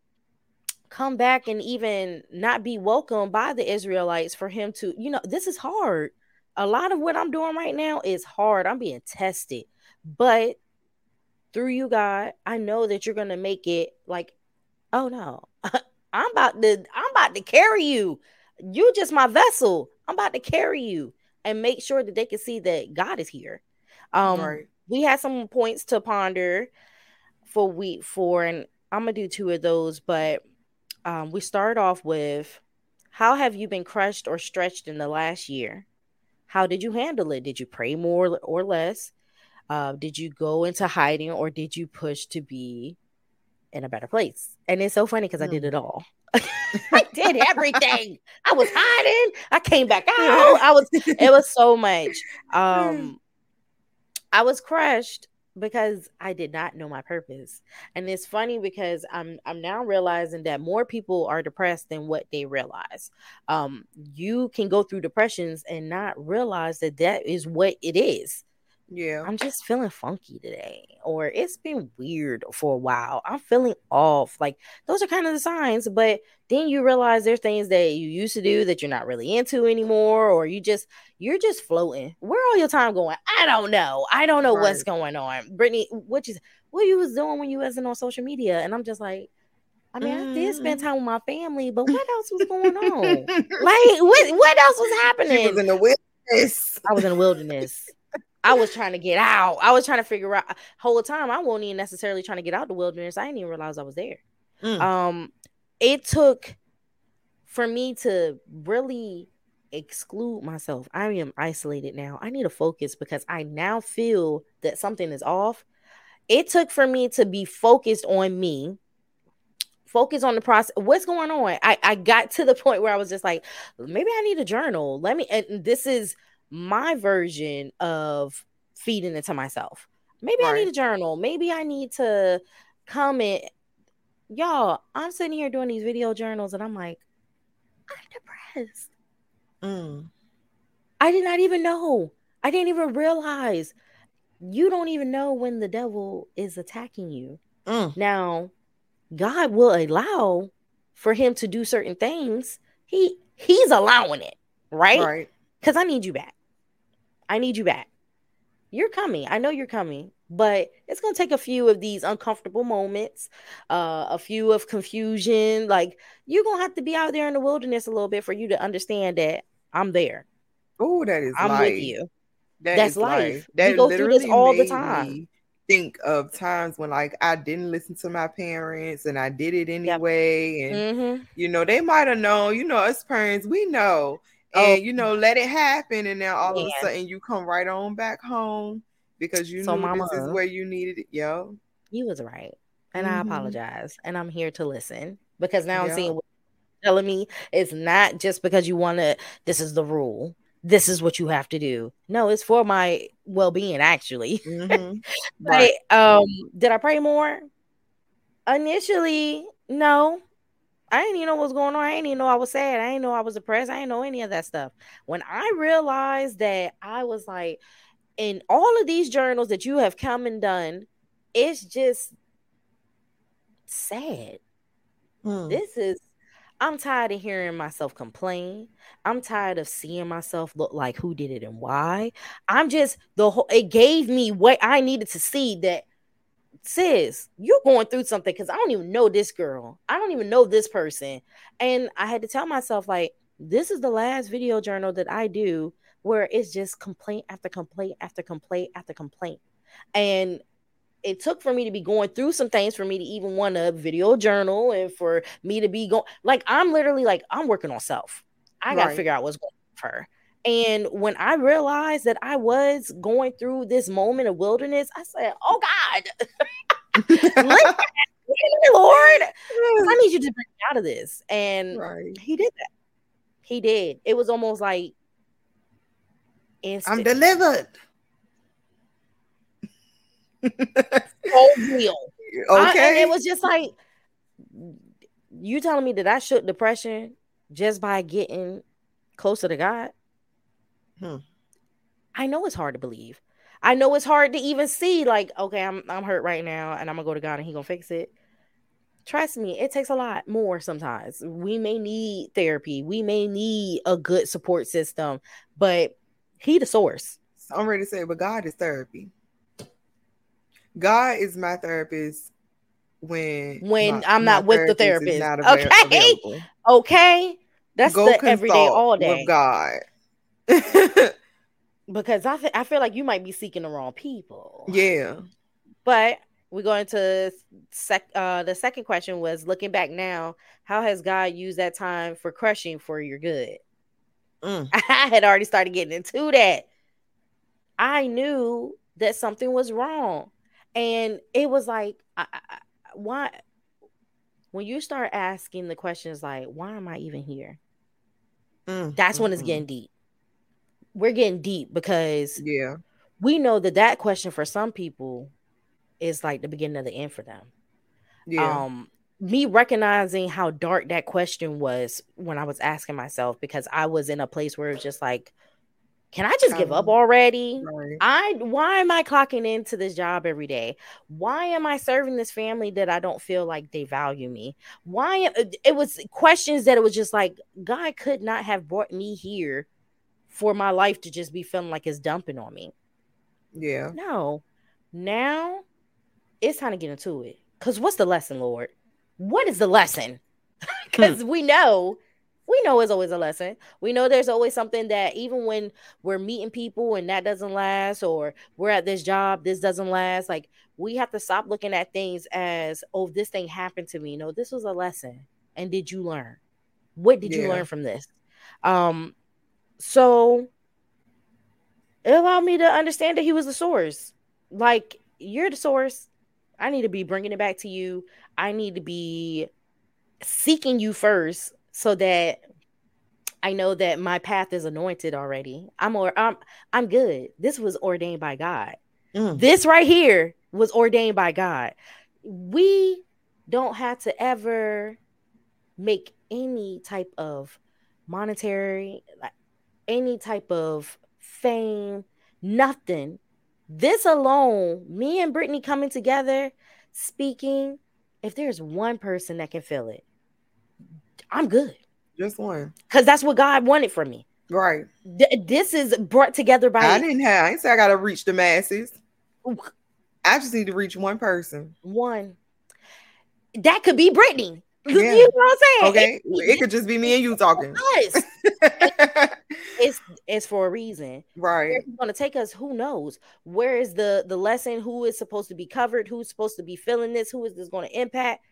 come back and even not be welcomed by the Israelites for him to, you know, this is hard. A lot of what I'm doing right now is hard. I'm being tested. But through you, God, I know that you're gonna make it like, oh no, I'm about to, I'm about to carry you. You just my vessel. I'm about to carry you and make sure that they can see that God is here. Um, right. we had some points to ponder for week four, and I'm gonna do two of those, but um, we start off with How have you been crushed or stretched in the last year? How did you handle it? Did you pray more or less? Uh, did you go into hiding or did you push to be in a better place? And it's so funny because mm. I did hmm. it all. I did everything. I was hiding. I came back out. I was. It was so much. Um, I was crushed because I did not know my purpose. And it's funny because I'm I'm now realizing that more people are depressed than what they realize. Um, you can go through depressions and not realize that that is what it is. Yeah. I'm just feeling funky today, or it's been weird for a while. I'm feeling off. Like those are kind of the signs, but then you realize there's things that you used to do that you're not really into anymore, or you just you're just floating. Where all your time going? I don't know. I don't know right. what's going on. Brittany, what you what you was doing when you wasn't on social media? And I'm just like, I mean, mm. I did spend mm-hmm. time with my family, but what else was going on? like, what what else was happening? She was in the wilderness. I was in the wilderness. I was trying to get out. I was trying to figure out whole time. I wasn't even necessarily trying to get out the wilderness. I didn't even realize I was there. Mm. Um, it took for me to really exclude myself. I am isolated now. I need to focus because I now feel that something is off. It took for me to be focused on me, focus on the process. What's going on? I, I got to the point where I was just like, maybe I need a journal. Let me, and this is my version of feeding it to myself. Maybe right. I need a journal. Maybe I need to comment. Y'all, I'm sitting here doing these video journals and I'm like, I'm depressed. Mm. I did not even know. I didn't even realize. You don't even know when the devil is attacking you. Mm. Now, God will allow for him to do certain things. He he's allowing it, right? Right. Because I need you back. I need you back. You're coming. I know you're coming, but it's going to take a few of these uncomfortable moments, uh, a few of confusion. Like you're going to have to be out there in the wilderness a little bit for you to understand that I'm there. Oh, that is I'm life. with you. That That's life. life. That we go through this all the time. Think of times when like I didn't listen to my parents and I did it anyway, yep. and mm-hmm. you know they might have known. You know, us parents, we know. And oh. you know let it happen and now all yeah. of a sudden you come right on back home because you so knew mama, this is where you needed it yo you was right and mm-hmm. i apologize and i'm here to listen because now yeah. i'm seeing what you're telling me it's not just because you want to this is the rule this is what you have to do no it's for my well-being actually mm-hmm. right. um did i pray more initially no I didn't even know what was going on. I didn't even know I was sad. I didn't know I was depressed. I didn't know any of that stuff. When I realized that I was like, in all of these journals that you have come and done, it's just sad. Hmm. This is, I'm tired of hearing myself complain. I'm tired of seeing myself look like who did it and why. I'm just, the whole, it gave me what I needed to see that sis, you're going through something because I don't even know this girl. I don't even know this person. And I had to tell myself, like, this is the last video journal that I do where it's just complaint after complaint after complaint after complaint. And it took for me to be going through some things for me to even want a video journal and for me to be going like I'm literally like I'm working on self. I gotta figure out what's going on for her. And when I realized that I was going through this moment of wilderness, I said, Oh God, Lord, I need you to bring me out of this. And right. he did that. He did. It was almost like instant. I'm delivered. Whole deal. Okay. I, it was just like you telling me that I shook depression just by getting closer to God. Hmm. I know it's hard to believe. I know it's hard to even see, like, okay, I'm I'm hurt right now, and I'm gonna go to God and He gonna fix it. Trust me, it takes a lot more sometimes. We may need therapy, we may need a good support system, but He the source. I'm ready to say, but God is therapy. God is my therapist when when my, I'm not with the therapist. okay, available. okay, that's Go the everyday all day with God. because I th- I feel like you might be seeking the wrong people. Yeah. But we go into sec uh the second question was looking back now, how has God used that time for crushing for your good? Mm. I had already started getting into that. I knew that something was wrong. And it was like, I, I, why? When you start asking the questions like, why am I even here? Mm, That's mm-hmm. when it's getting deep. We're getting deep because yeah, we know that that question for some people is like the beginning of the end for them. Yeah. Um, me recognizing how dark that question was when I was asking myself because I was in a place where it's just like, can I just give up already? I why am I clocking into this job every day? Why am I serving this family that I don't feel like they value me? Why am, it was questions that it was just like God could not have brought me here for my life to just be feeling like it's dumping on me. Yeah. No. Now it's time to get into it. Cause what's the lesson, Lord? What is the lesson? Because hmm. we know, we know it's always a lesson. We know there's always something that even when we're meeting people and that doesn't last, or we're at this job, this doesn't last. Like we have to stop looking at things as, oh, this thing happened to me. No, this was a lesson. And did you learn? What did yeah. you learn from this? Um, so it allowed me to understand that he was the source. Like you're the source. I need to be bringing it back to you. I need to be seeking you first so that I know that my path is anointed already. I'm or I'm I'm good. This was ordained by God. Mm. This right here was ordained by God. We don't have to ever make any type of monetary any type of fame, nothing. This alone, me and Brittany coming together, speaking, if there's one person that can feel it, I'm good. Just one. Because that's what God wanted from me. Right. Th- this is brought together by. I didn't have. I didn't say I got to reach the masses. I just need to reach one person. One. That could be Brittany. Yeah. You know what I'm saying? Okay, it, it could just be me and you talking. It it's it's for a reason, right? Where going to take us? Who knows? Where is the the lesson? Who is supposed to be covered? Who's supposed to be feeling this? Who is this going to impact?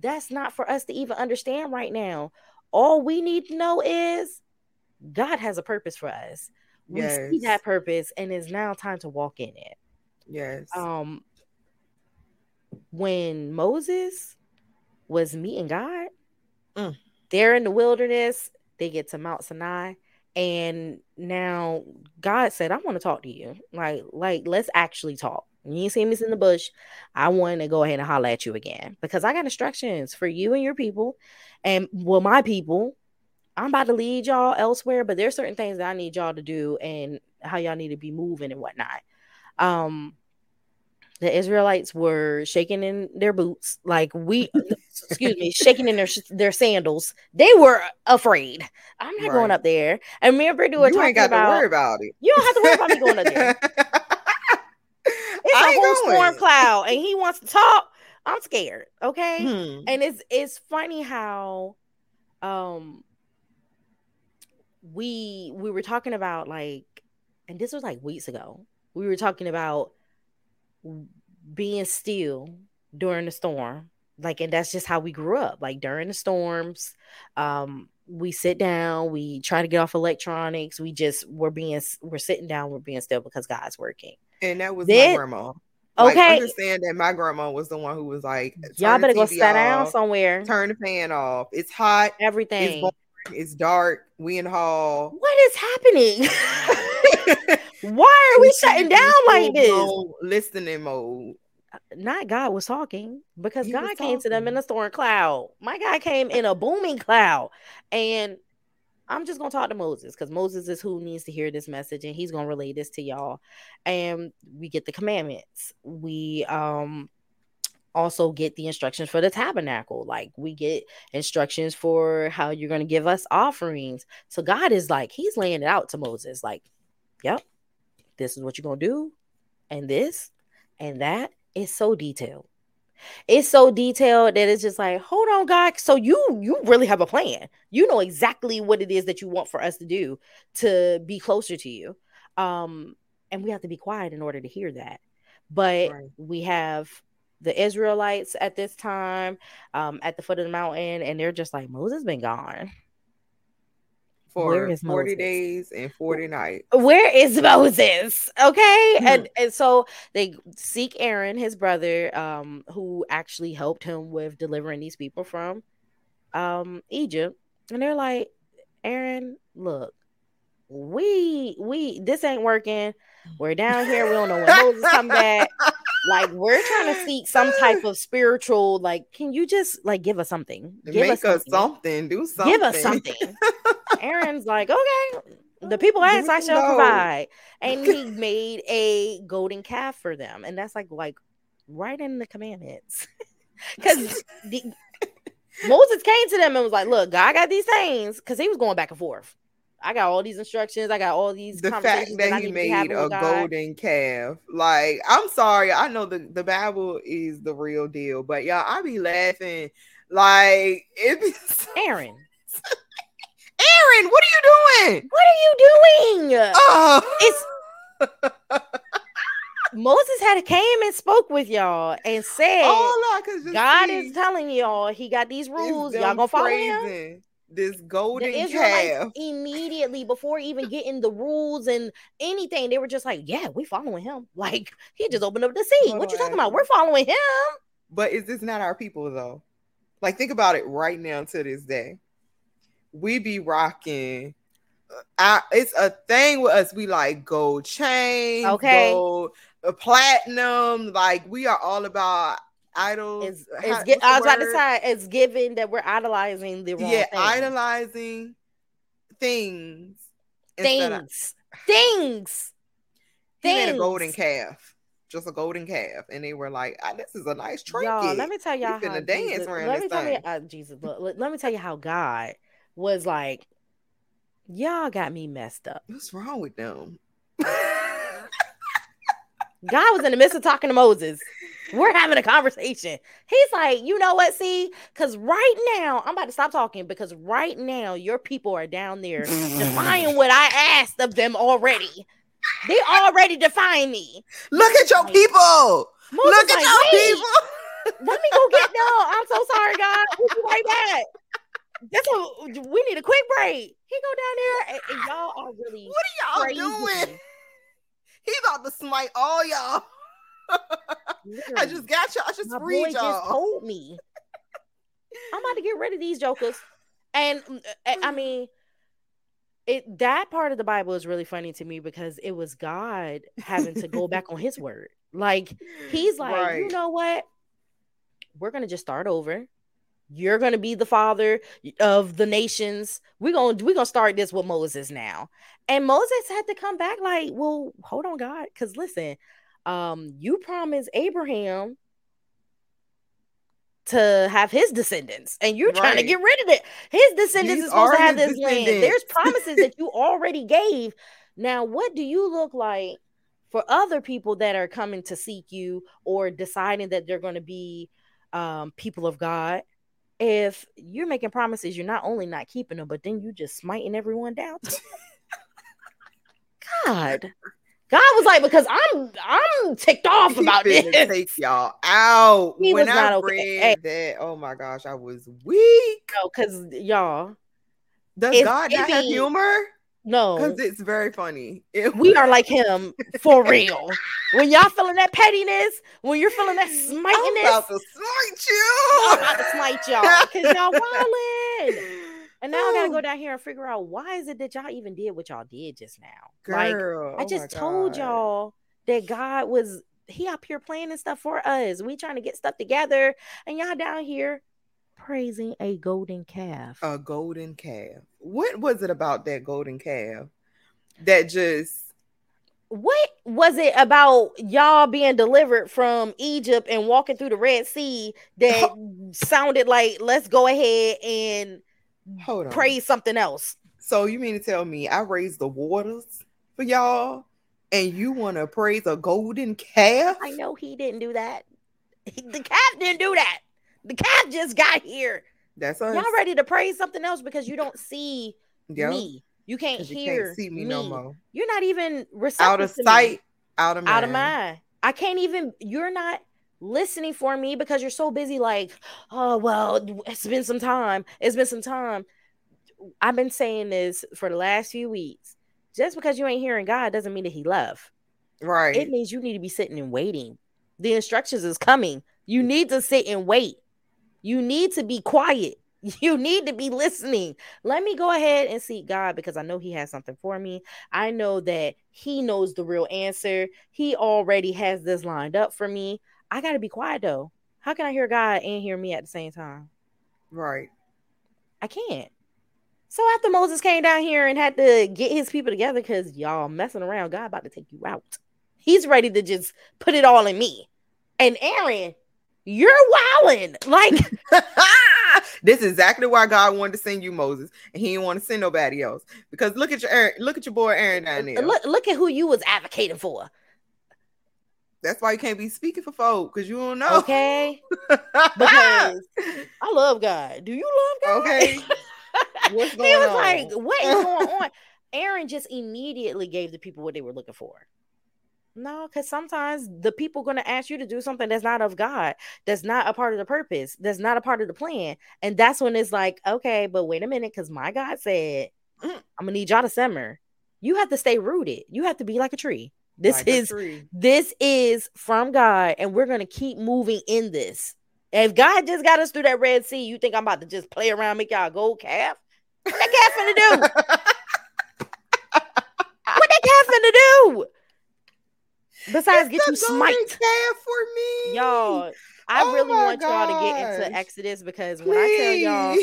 That's not for us to even understand right now. All we need to know is God has a purpose for us. We yes. see that purpose, and it's now time to walk in it. Yes. Um, when Moses was meeting God. Mm. They're in the wilderness. They get to Mount Sinai. And now God said, I want to talk to you. Like, like, let's actually talk. You see me in the bush. I want to go ahead and holler at you again because I got instructions for you and your people. And well, my people, I'm about to lead y'all elsewhere, but there's certain things that I need y'all to do and how y'all need to be moving and whatnot. Um, the Israelites were shaking in their boots, like we, excuse me, shaking in their their sandals. They were afraid. I'm not right. going up there. And me and Brittany were you talking ain't got about. To worry about it. You don't have to worry about me going up there. It's I a whole going. storm cloud, and he wants to talk. I'm scared. Okay, hmm. and it's it's funny how, um, we we were talking about like, and this was like weeks ago. We were talking about being still during the storm. Like and that's just how we grew up. Like during the storms um we sit down we try to get off electronics. We just we're being we're sitting down we're being still because god's working. And that was then, my grandma. Like, okay. understand that my grandma was the one who was like y'all better go sit down somewhere. turn the fan off. It's hot. Everything. it's, it's dark we in hall what is happening Why are we shutting down like this? listening mode. Not God was talking because he God came to them in a storm cloud. My God came in a booming cloud. And I'm just gonna talk to Moses because Moses is who needs to hear this message and he's gonna relay this to y'all. And we get the commandments. We um also get the instructions for the tabernacle. Like we get instructions for how you're gonna give us offerings. So God is like, He's laying it out to Moses, like, yep, this is what you're gonna do, and this and that. It's so detailed. It's so detailed that it's just like, hold on, God. So you you really have a plan. You know exactly what it is that you want for us to do to be closer to you. Um, and we have to be quiet in order to hear that. But right. we have the Israelites at this time um, at the foot of the mountain, and they're just like, Moses been gone for 40 Moses? days and 40 nights. Where is Moses? Okay. Hmm. and and so they seek Aaron, his brother, um, who actually helped him with delivering these people from um Egypt. And they're like, Aaron, look, we we this ain't working. We're down here. We don't know when Moses come back. Like we're trying to seek some type of spiritual. Like, can you just like give us something? Give Make us something. something. Do something. Give us something. Aaron's like, okay. The people ask, I shall provide. And he made a golden calf for them, and that's like like right in the commandments, because Moses came to them and was like, "Look, God got these things," because he was going back and forth. I got all these instructions. I got all these. The fact that, he made a golden calf, like I'm sorry, I know the the Bible is the real deal, but y'all, I be laughing like it be so- Aaron. Aaron, what are you doing? What are you doing? Oh. It's Moses had came and spoke with y'all and said, oh, God see, is telling y'all he got these rules. Y'all gonna follow him this golden the calf immediately before even getting the rules and anything. They were just like, "Yeah, we following him." Like he just opened up the sea. What you talking about? We're following him. But is this not our people though? Like think about it right now to this day. We be rocking. Uh, it's a thing with us. We like gold chain, okay, gold, uh, platinum. Like we are all about idols. It's, it's I was about to say it's given that we're idolizing the wrong yeah, thing. idolizing things. Things. Of, things. He things. made a golden calf. Just a golden calf, and they were like, oh, "This is a nice trinket." Y'all, let me tell y'all how the dance Jesus, let me tell you, uh, Jesus, look, let me tell you how God was like, "Y'all got me messed up." What's wrong with them? God was in the midst of talking to Moses. We're having a conversation. He's like, you know what? See, because right now, I'm about to stop talking because right now, your people are down there defying what I asked of them already. They already define me. Look at your like, people. Moses Look at like, your people. let me go get no. I'm so sorry, God. We'll be right back. That's what we need a quick break. He go down there, and, and y'all are really. What are y'all crazy. doing? He about to smite all y'all. I just got y'all. I just My boy y'all. just told me. I'm about to get rid of these jokers. And mm, eh, I mean, it that part of the Bible is really funny to me because it was God having to go back on his word. Like he's like, right. you know what? We're gonna just start over. You're gonna be the father of the nations. We're gonna we're gonna start this with Moses now. And Moses had to come back like, well, hold on, God, because listen, um, you promised Abraham to have his descendants, and you're right. trying to get rid of it. His descendants These is supposed to have this land. There's promises that you already gave. Now, what do you look like for other people that are coming to seek you or deciding that they're going to be um, people of God? If you're making promises, you're not only not keeping them, but then you just smiting everyone down. God. God was like, because I'm I'm ticked off about this. Take y'all out. He when was I not okay. read that, oh my gosh, I was weak. No, because y'all. Does God not have humor? No, because it's very funny. It we are like him for real. when y'all feeling that pettiness, when you're feeling that smitiness, I'm about to smite you. I'm about to smite y'all because y'all wildin'. And now I gotta go down here and figure out why is it that y'all even did what y'all did just now. Girl, like I oh just oh told God. y'all that God was he up here planning stuff for us. We trying to get stuff together, and y'all down here praising a golden calf. A golden calf. What was it about that golden calf that just what was it about y'all being delivered from Egypt and walking through the Red Sea that sounded like let's go ahead and Hold on. praise something else. So you mean to tell me I raised the waters for y'all and you want to praise a golden calf? I know he didn't do that. The calf didn't do that. The calf just got here. That's us. Y'all ready to praise something else because you don't see yep. me. You can't hear you can't see me, me, no more. You're not even out of sight, out of mind. out of mind. I can't even. You're not listening for me because you're so busy like oh well it's been some time it's been some time. I've been saying this for the last few weeks. Just because you ain't hearing god doesn't mean that he love. Right. it means you need to be sitting and waiting. The instructions is coming. You mm. need to sit and wait. You need to be quiet you need to be listening. Let me go ahead and seek God because I know He has something for me. I know that He knows the real answer. He already has this lined up for me. I got to be quiet though. How can I hear God and hear me at the same time? Right. I can't. So after Moses came down here and had to get his people together because y'all messing around, God about to take you out. He's ready to just put it all in me. And Aaron, you're wowing. Like this is exactly why God wanted to send you Moses, and He didn't want to send nobody else. Because look at your Aaron, look at your boy Aaron down there. Look, look at who you was advocating for. That's why you can't be speaking for folk because you don't know. Okay. because I love God. Do you love God? Okay. What's going he was on? like, what is going on? Aaron just immediately gave the people what they were looking for. No, because sometimes the people going to ask you to do something that's not of God, that's not a part of the purpose, that's not a part of the plan. And that's when it's like, okay, but wait a minute, because my God said, mm, I'm gonna need y'all to simmer. You have to stay rooted. You have to be like a tree. This like is this is from God, and we're gonna keep moving in this. if God just got us through that Red Sea, you think I'm about to just play around, make y'all gold calf? What that calf finna do? what that calf finna do? Besides, it's get you smite. Calf for me, y'all. I oh really want gosh. y'all to get into Exodus because when I tell y'all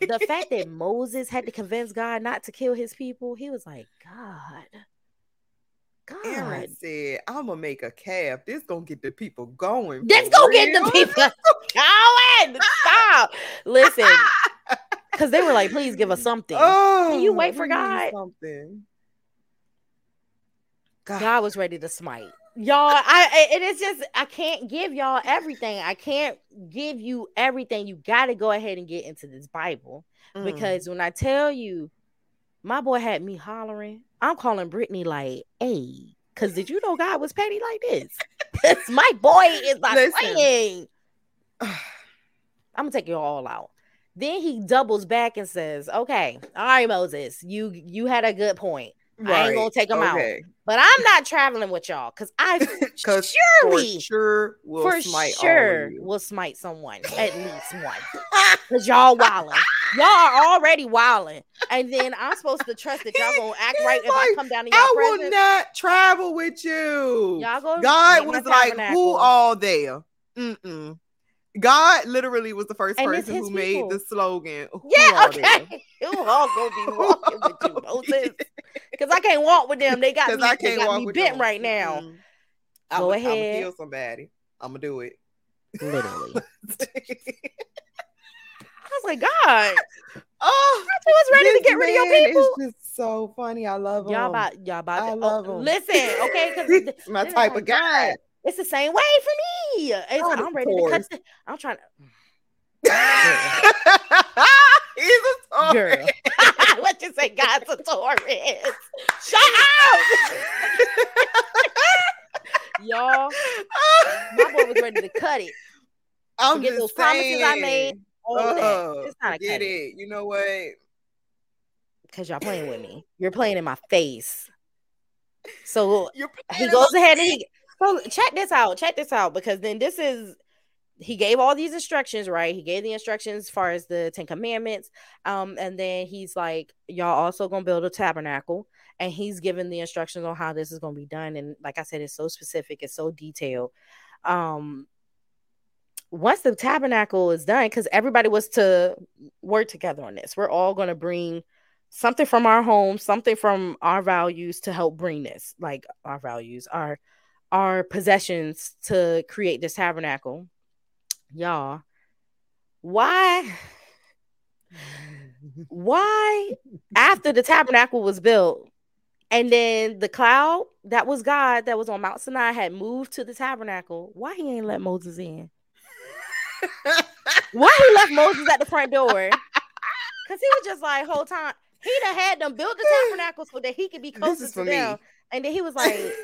the fact that Moses had to convince God not to kill his people, he was like, God, God. Aaron said, I'm gonna make a calf. This gonna get the people going. This gonna get the people going. Stop. Listen. Because they were like, please give us something. Oh, Can you oh, wait for God? Something. God. God was ready to smite. Y'all, I it is just I can't give y'all everything. I can't give you everything. You gotta go ahead and get into this Bible. Mm. Because when I tell you my boy had me hollering. I'm calling Brittany like, hey, because did you know God was petty like this? My boy is not Listen. playing. I'm gonna take you all out. Then he doubles back and says, "Okay, all right, Moses, you you had a good point. Right. I ain't gonna take them okay. out, but I'm not traveling with y'all because I Cause surely for sure will for smite sure will smite someone at least one because y'all wilding. Y'all are already wilding, and then I'm supposed to trust that y'all gonna act right if I come down to your I presence. will not travel with you. Y'all go. God was like, who all there? Mm-mm. God literally was the first and person who people. made the slogan. Yeah, okay. Who all gonna be walking with you, Moses? Because I can't walk with them. They got me, I can't they got walk me bent them. right now. Mm-hmm. Go I'm, ahead. I'm gonna kill somebody. I'm gonna do it. Literally. I was like, God. Oh, I was ready to get rid of your people. It's just so funny. I love him. Y'all about y'all about. I to, love oh, him. Listen, okay, because my type like, of guy. God, it's the same way for me. I'm ready to cut. The, I'm trying to. He's a Taurus. Girl. what you say? God's a Taurus. Shut up. Y'all, my boy was ready to cut it. I'm Forget those saying. promises I made. All oh, It's not get it. it. You know what? Because y'all playing with me. You're playing in my face. So he goes ahead and he so check this out. Check this out because then this is he gave all these instructions, right? He gave the instructions as far as the Ten Commandments. Um, and then he's like, Y'all also gonna build a tabernacle. And he's given the instructions on how this is gonna be done. And like I said, it's so specific, it's so detailed. Um, once the tabernacle is done, because everybody was to work together on this, we're all gonna bring something from our home, something from our values to help bring this, like our values, our our possessions to create this tabernacle. Y'all, why? Why, after the tabernacle was built, and then the cloud that was God that was on Mount Sinai had moved to the tabernacle, why he ain't let Moses in? why he left Moses at the front door? Because he was just like, whole time, he'd have had them build the tabernacle so that he could be closer to them. Me. And then he was like,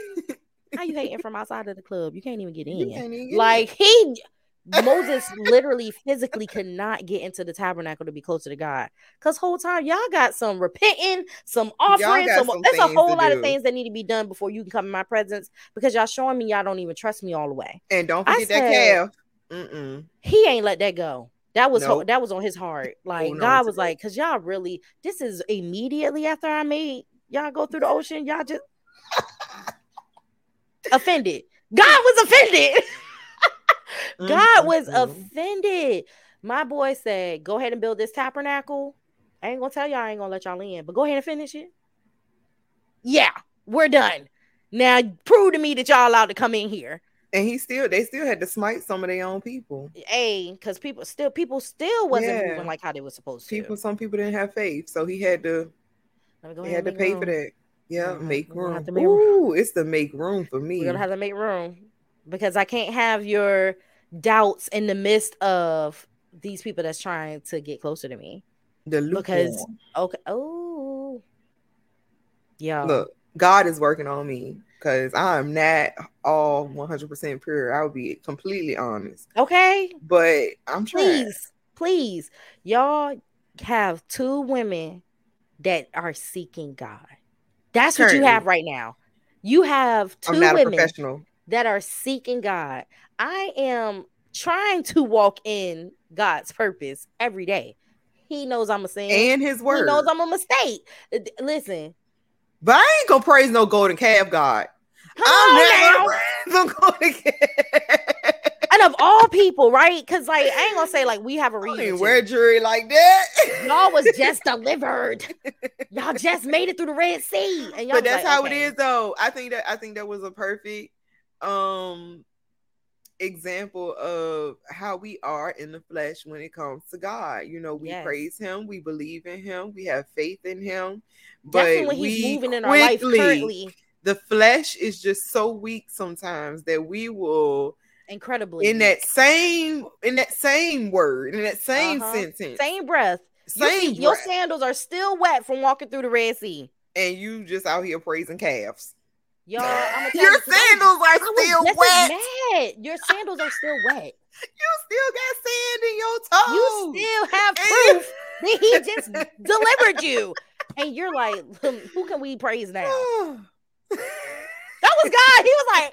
How you hating from outside of the club? You can't even get in. Even get like in. he Moses literally physically could not get into the tabernacle to be closer to God. Cause whole time y'all got some repenting, some offering, some, some there's a whole lot do. of things that need to be done before you can come in my presence because y'all showing me y'all don't even trust me all the way. And don't forget said, that calf. Mm-mm. He ain't let that go. That was nope. that was on his heart. Oh, like God was like, cause y'all really this is immediately after I made y'all go through the ocean. Y'all just offended. God was offended. God mm-hmm, was mm-hmm. offended. My boy said, Go ahead and build this tabernacle. I ain't gonna tell y'all I ain't gonna let y'all in, but go ahead and finish it. Yeah, we're done. Now prove to me that y'all allowed to come in here. And he still they still had to smite some of their own people. Hey, because people still people still wasn't yeah. moving like how they were supposed to. People, some people didn't have faith. So he had to he had to pay room. for that. Yeah, mm-hmm, make room. Ooh, it's the make room for me. We're gonna have to make room because I can't have your doubts in the midst of these people that's trying to get closer to me. The because okay, oh, yeah. Look, God is working on me because I'm not all 100% pure. I will be completely honest. Okay, but I'm trying. Please, please, y'all have two women that are seeking God. That's Currently. what you have right now. You have two women that are seeking God. I am trying to walk in God's purpose every day. He knows I'm a sin. And his word. He knows I'm a mistake. Uh, listen. But I ain't gonna praise no golden calf God. Come I'm never praise no golden calf. and of all people, right? Because like I ain't gonna say like we have a reason. Wear jewelry like that. Y'all was just delivered. Y'all just made it through the Red Sea. And y'all but that's like, how okay. it is, though. I think that I think that was a perfect um example of how we are in the flesh when it comes to God. You know, we yes. praise Him, we believe in Him, we have faith in Him. But when He's moving in our life currently. The flesh is just so weak sometimes that we will incredibly in that same in that same word in that same uh-huh. sentence same breath same your, your sandals are still wet from walking through the red sea and you just out here praising calves Y'all, I'm your sandals are still wet. Mad. Your sandals are still wet. You still got sand in your toes. You still have proof that he just delivered you. And you're like, hmm, who can we praise now? that was God. He was like,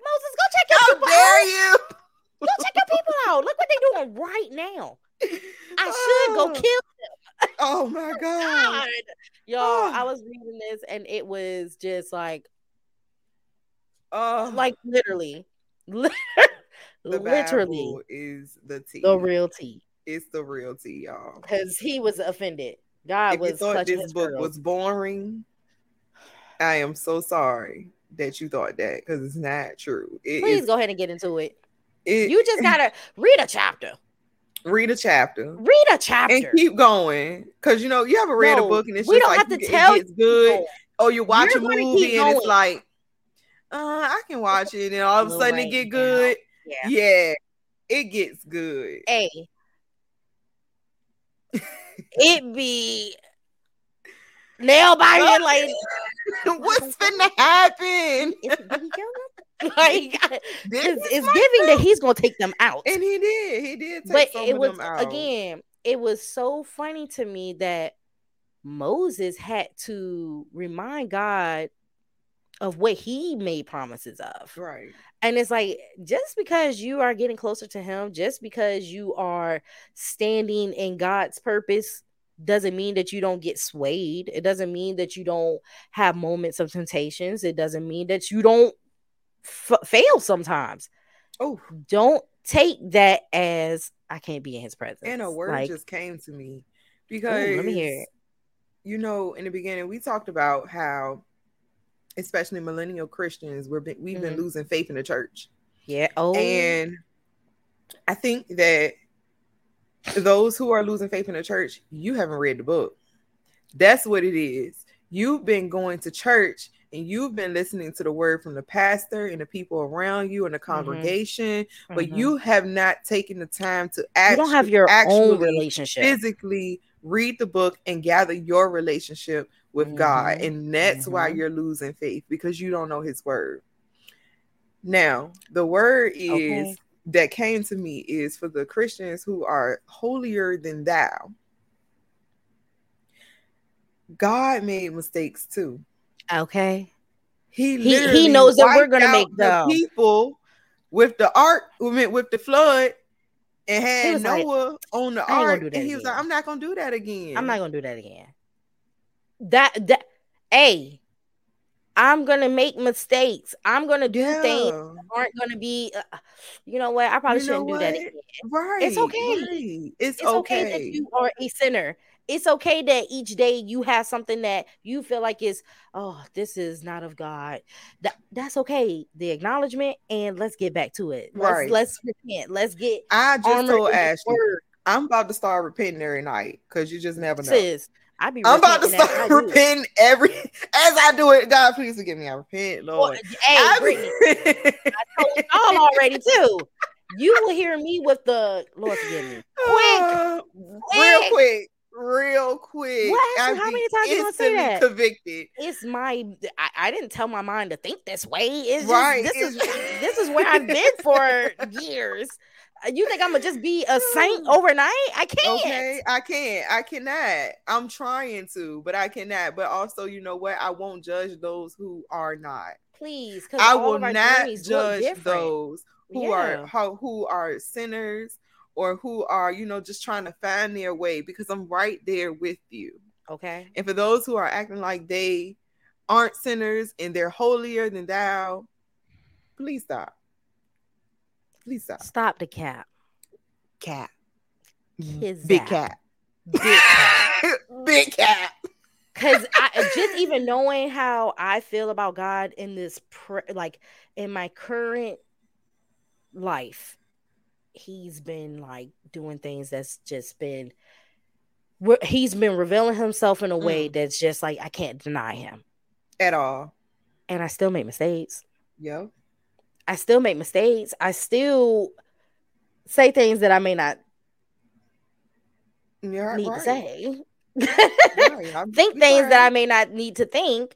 Moses, go check your How people dare out. you? Go check your people out. Look what they're doing right now. I should go kill them. Oh my God. God. Y'all, oh. I was reading this and it was just like, oh, like literally, literally is the tea, the real tea. It's the real tea, y'all. Because he was offended. God if was. You thought this book girl. was boring. I am so sorry that you thought that because it's not true. It Please is, go ahead and get into it. it. You just gotta read a chapter. Read a chapter. Read a chapter and keep going. Cause you know you ever read no, a book and it's just like have to you, tell it gets good. Oh, you watch You're a movie and it's like, uh, I can watch it, and all of a sudden it get good. Yeah. yeah, it gets good. Hey, it be nail biting like what's gonna happen? Did he kill like it's, it's giving that he's gonna take them out. And he did he did but it was again it was so funny to me that moses had to remind god of what he made promises of. Right. And it's like just because you are getting closer to him just because you are standing in god's purpose doesn't mean that you don't get swayed. It doesn't mean that you don't have moments of temptations. It doesn't mean that you don't f- fail sometimes. Oh, don't take that as I can't be in his presence. And a word like, just came to me because ooh, let me hear it. You know, in the beginning, we talked about how, especially millennial Christians, we're been, we've mm-hmm. been losing faith in the church. Yeah. Oh, and I think that those who are losing faith in the church, you haven't read the book. That's what it is. You've been going to church and you've been listening to the word from the pastor and the people around you and the mm-hmm. congregation, mm-hmm. but mm-hmm. you have not taken the time to actually, you don't have your own relationship physically read the book and gather your relationship with mm-hmm. God. And that's mm-hmm. why you're losing faith because you don't know his word. Now, the word is okay. that came to me is for the Christians who are holier than thou. God made mistakes too. Okay. He he, he knows that we're gonna make the people with the ark with the flood and had Noah like, on the ark, and he again. was like, "I'm not gonna do that again. I'm not gonna do that again." That that, hey, I'm gonna make mistakes. I'm gonna do yeah. things aren't gonna be. Uh, you know what? I probably you shouldn't do that again. Right. It's okay. Right. It's, it's okay. okay that you are a sinner it's okay that each day you have something that you feel like is oh this is not of god that that's okay the acknowledgement and let's get back to it let's, right let's repent let's get i just told ashley i'm about to start repenting every night because you just never know Sis, I be I'm about to start repenting every as I do it. God, please forgive me. I repent, Lord. Well, hey, I, Brittany, I told y'all already too. You will hear me with the Lord forgive me. Quick, uh, quick. real quick real quick. What? How many times you gonna say that? Convicted. It's my. I, I, didn't tell my mind to think this way. It's just, right. This is this is where I've been for years. Uh, you think I'm gonna just be a saint overnight? I can't. Okay, I can't. I cannot. I'm trying to, but I cannot. But also, you know what? I won't judge those who are not. Please, I will not judge those who yeah. are who are sinners or who are, you know, just trying to find their way because I'm right there with you. Okay. And for those who are acting like they aren't sinners and they're holier than thou, please stop. Please stop. Stop the cap. Cat. His big cat. Big cat. big cat. Cause I just even knowing how I feel about God in this pre- like in my current life, he's been like doing things that's just been he's been revealing himself in a way mm. that's just like I can't deny him at all. And I still make mistakes. Yeah. I still make mistakes. I still say things that I may not yeah, need right. to say. right. think things right. that I may not need to think.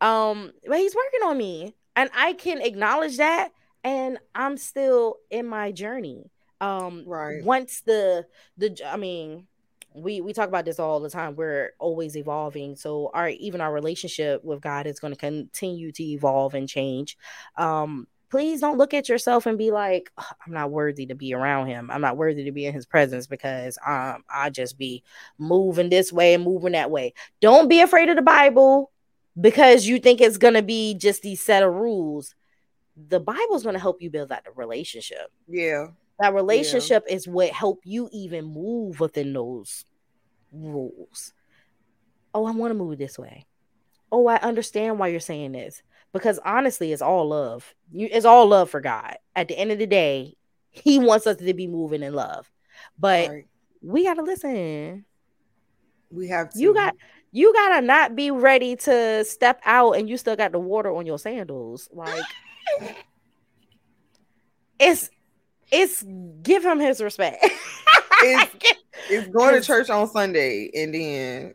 Um, but he's working on me. And I can acknowledge that. And I'm still in my journey um right. once the the i mean we we talk about this all the time. We're always evolving. So our even our relationship with god is going to continue to evolve and change. Um please don't look at yourself and be like i'm not worthy to be around him. I'm not worthy to be in his presence because um i just be moving this way and moving that way. Don't be afraid of the bible because you think it's going to be just these set of rules. The bible's going to help you build that relationship. Yeah that relationship yeah. is what help you even move within those rules. Oh, I want to move this way. Oh, I understand why you're saying this. Because honestly, it's all love. You it's all love for God. At the end of the day, he wants us to be moving in love. But right. we gotta listen. We have to. You got you gotta not be ready to step out and you still got the water on your sandals. Like it's it's give him his respect. it's, it's going to church on Sunday and then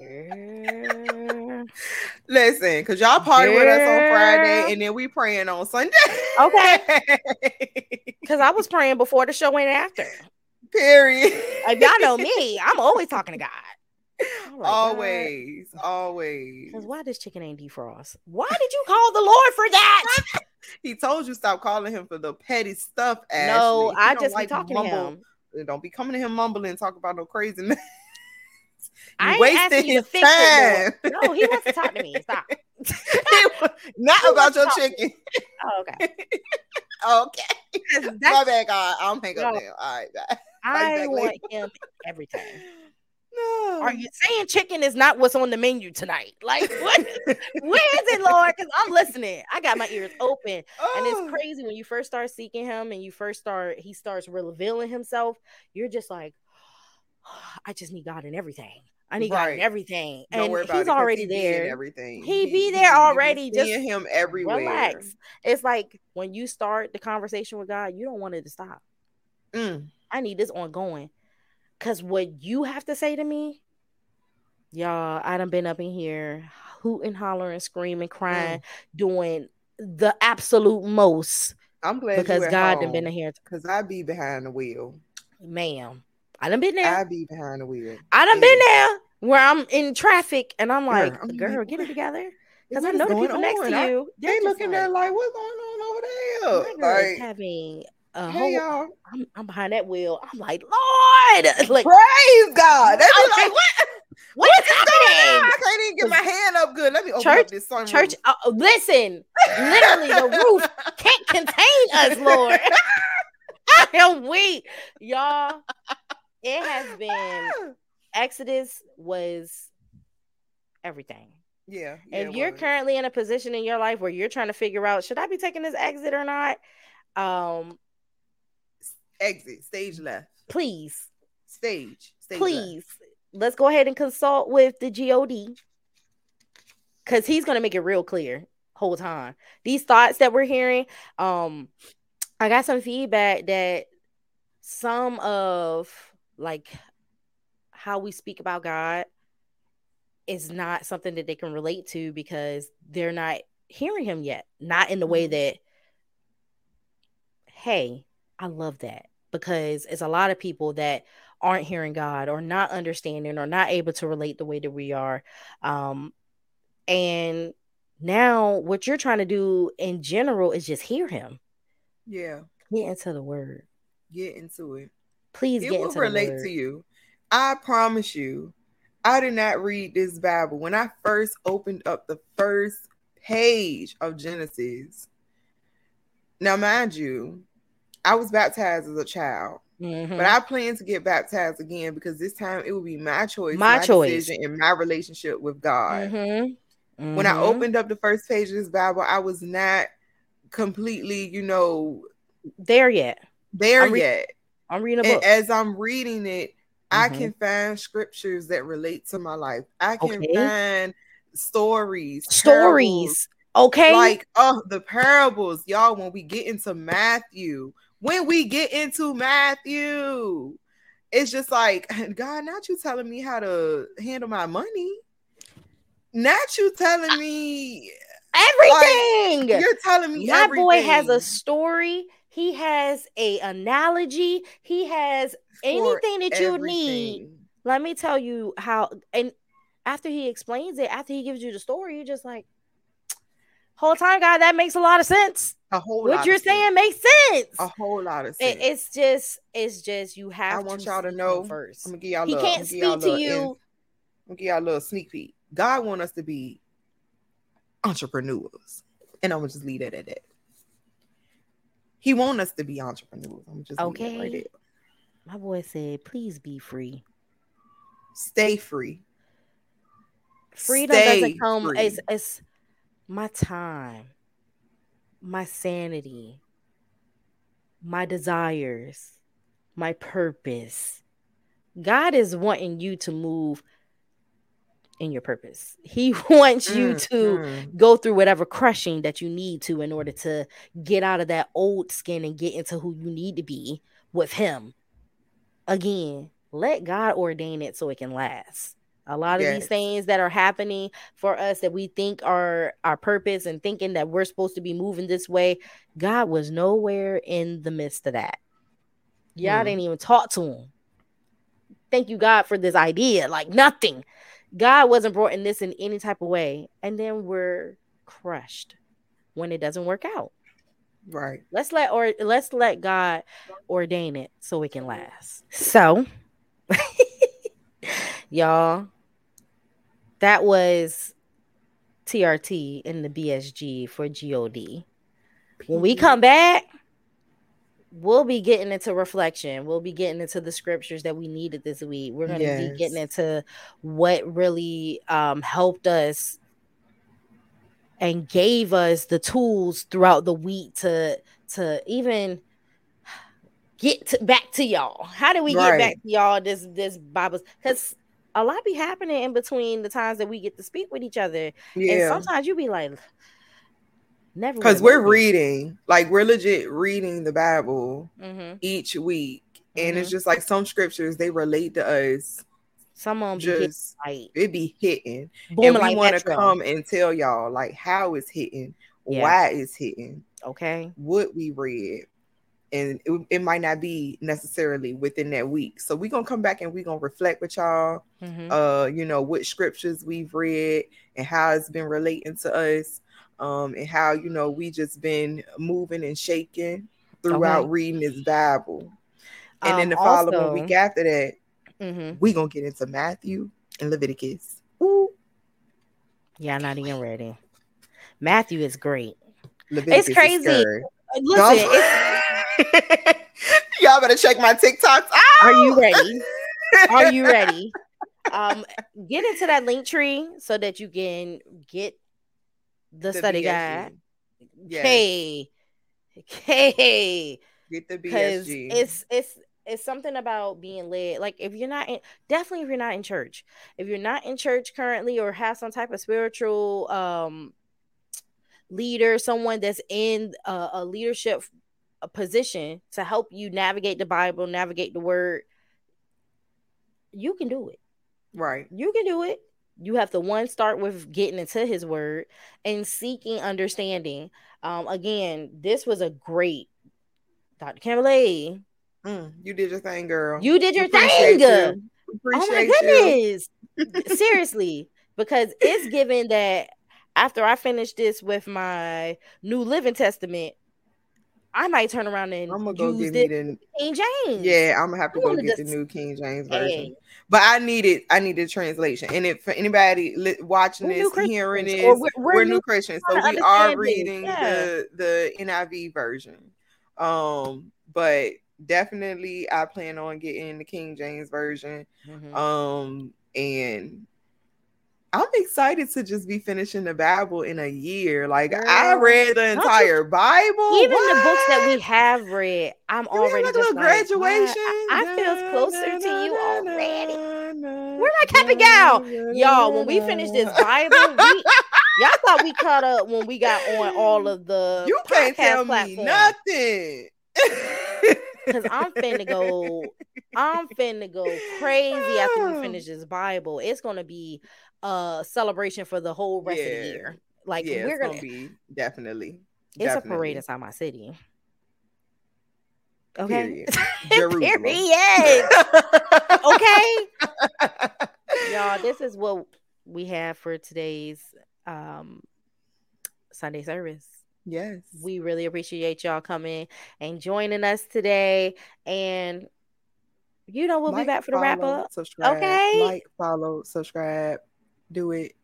Listen, cause y'all party with us on Friday and then we praying on Sunday. okay. Cause I was praying before the show and after. Period. If y'all know me, I'm always talking to God. Like, always, God. always. Because why this chicken ain't defrost? Why did you call the Lord for that? he told you stop calling him for the petty stuff. Ashley. No, I just like be talking mumble. to him. Don't be coming to him mumbling, talk about no craziness. I ain't asking you to fix time. it. No, he wants to talk to me. Stop. Not he about your chicken. Oh, okay. okay. My bad, God. I'll hang up no, now. All right, bye. I want him everything. No. Are you saying chicken is not what's on the menu tonight? Like, what? where is it, Lord? Because I'm listening. I got my ears open. Oh. And it's oh. crazy when you first start seeking him and you first start, he starts revealing himself. You're just like, oh, I just need God in everything. I need right. God in everything. Don't and he's it, already he there. Everything. He, he be there already. Just him everywhere. Relax. It's like when you start the conversation with God, you don't want it to stop. Mm. I need this ongoing Cause what you have to say to me, y'all, I done been up in here hooting, hollering, screaming, crying, mm. doing the absolute most. I'm glad because God done been in here. Cause I be behind the wheel, ma'am. I done been there. I be behind the wheel. I done yeah. been there where I'm in traffic and I'm like, girl, I'm girl get it together. Because I know the people on? next to you. They looking like, there like, what's going on over there? Like having a hey, whole, y'all. I'm, I'm, behind that wheel. I'm like, Lord, like praise God. They be like, what? What is happening? I can't even get my hand up good. Let me open church, up this sunroof. Church, uh, listen, literally, the roof can't contain us, Lord. I am weak, y'all. It has been Exodus was everything. Yeah. yeah if you're was. currently in a position in your life where you're trying to figure out should I be taking this exit or not, um, exit stage left. Please. Stage. stage please. Left. Let's go ahead and consult with the God because he's gonna make it real clear whole time. These thoughts that we're hearing, um, I got some feedback that some of like how we speak about God is not something that they can relate to because they're not hearing him yet. Not in the way mm-hmm. that, hey, I love that because it's a lot of people that aren't hearing God or not understanding or not able to relate the way that we are. Um, and now what you're trying to do in general is just hear him. Yeah. Get into the word. Get into it. Please it will relate to you. I promise you, I did not read this Bible. When I first opened up the first page of Genesis, now, mind you, I was baptized as a child. Mm-hmm. But I plan to get baptized again because this time it will be my choice, my, my choice, decision, and my relationship with God. Mm-hmm. Mm-hmm. When I mm-hmm. opened up the first page of this Bible, I was not completely, you know, there yet. There I'm re- yet. I'm reading a book. And as I'm reading it, I mm-hmm. can find scriptures that relate to my life. I can okay. find stories, stories. Okay. Like, oh, the parables, y'all. When we get into Matthew, when we get into Matthew, it's just like, God, not you telling me how to handle my money. Not you telling me everything. Like, you're telling me my everything. boy has a story. He has a analogy. He has anything that you need. Let me tell you how. And after he explains it, after he gives you the story, you're just like, whole time, God, that makes a lot of sense. A whole what you're saying makes sense. A whole lot of sense. It, it's just, it's just you have. I want y'all to know first. I'm gonna give y'all. He little, can't speak to you. In, I'm gonna give y'all a little sneak peek. God want us to be entrepreneurs, and I'm gonna just leave it at that. He want us to be entrepreneurs. I'm just okay. right there. My boy said, "Please be free. Stay free. Freedom Stay doesn't come. Free. It's, it's my time, my sanity, my desires, my purpose. God is wanting you to move in your purpose. He wants mm, you to mm. go through whatever crushing that you need to in order to get out of that old skin and get into who you need to be with Him. Again, let God ordain it so it can last. A lot of yes. these things that are happening for us that we think are our purpose and thinking that we're supposed to be moving this way, God was nowhere in the midst of that. Y'all mm. didn't even talk to him. Thank you, God, for this idea. Like nothing. God wasn't brought in this in any type of way. And then we're crushed when it doesn't work out. Right. Let's let or let's let God ordain it so it can last. So y'all, that was TRT in the BSG for God. When we come back, we'll be getting into reflection. We'll be getting into the scriptures that we needed this week. We're going to yes. be getting into what really um, helped us and gave us the tools throughout the week to to even get to, back to y'all. How do we right. get back to y'all this this Bible? Because a lot be happening in between the times that we get to speak with each other. Yeah. And sometimes you be like, Never because we're reading, like we're legit reading the Bible mm-hmm. each week, and mm-hmm. it's just like some scriptures they relate to us. Some of them just be it be hitting, Boom, and we like want to come and tell y'all like how it's hitting, yeah. why it's hitting, okay, what we read, and it, it, might not be necessarily within that week. So we're gonna come back and we're gonna reflect with y'all, mm-hmm. uh, you know, what scriptures we've read and how it's been relating to us, um, and how you know we just been moving and shaking throughout okay. reading this Bible. And um, then the following also, week after that, mm-hmm. we gonna get into Matthew and Leviticus. Ooh. Yeah, not even ready. Matthew is great. Leviticus it's crazy. Listen, y'all better check my TikToks out. Are you ready? Are you ready? Um, get into that link tree so that you can get the, the study BSG. guide. Yes. Hey, hey, get the BSG. It's it's it's something about being led. Like if you're not in, definitely if you're not in church, if you're not in church currently or have some type of spiritual um leader, someone that's in a, a leadership a position to help you navigate the Bible, navigate the word, you can do it. Right. You can do it. You have to one start with getting into his word and seeking understanding. Um, again, this was a great Dr. Kimberly. Mm, you did your thing, girl. You did your thing. You. oh my goodness. Seriously, because it's given that after I finish this with my New Living Testament, I might turn around and I'm gonna go get me the King James. Yeah, I'm gonna have to go get the new King James version. Hey. But I need it. I need a translation. And if for anybody li- watching we're this, hearing this, we're, we're, we're, new Christians, so we are reading yeah. the the NIV version. Um, but definitely, I plan on getting the King James version. Mm-hmm. Um, and I'm excited to just be finishing the Bible in a year. Like Girl, I read the entire Bible. Even what? the books that we have read, I'm you already like just like, graduation. I, I feel closer to you already. Where my Cappy Gal? Y'all, when we finish this Bible, we, y'all thought we caught up when we got on all of the you can't tell platforms. me nothing. Cause I'm finna go, I'm finna go crazy after we finish this Bible. It's gonna be a celebration for the whole rest yeah. of the year. Like yeah, we're gonna, gonna, be definitely. It's definitely. a parade inside my city. Okay. Period. Period. okay. Y'all, this is what we have for today's um Sunday service. Yes. We really appreciate y'all coming and joining us today. And you know, we'll like, be back for the wrap up. Subscribe, okay. Like, follow, subscribe do it.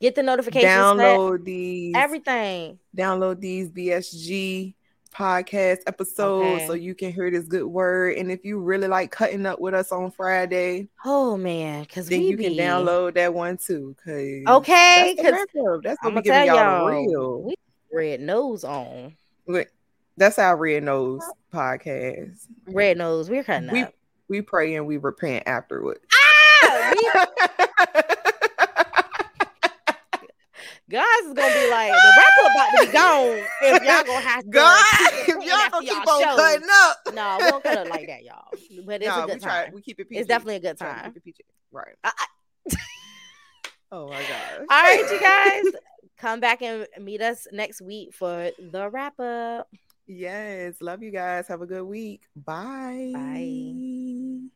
Get the notifications. Download set. these everything. Download these BSG podcast episodes okay. so you can hear this good word. And if you really like cutting up with us on Friday, oh man, because then you be... can download that one too. Cause okay, because that's, what we giving y'all, real we red nose on. That's our red nose podcast. Red nose, we're cutting we, up. We pray and we repent afterwards. Ah, we... Guys is gonna be like the up about to be gone if y'all gonna have to. God, if y'all gonna keep on shows. cutting up. No, we don't cut it like that, y'all. But it's no, a good we time. Try, we keep it PG. It's definitely a good time. Keep Right. I, I... oh my god. All right, you guys, come back and meet us next week for the wrap up. Yes, love you guys. Have a good week. Bye. Bye.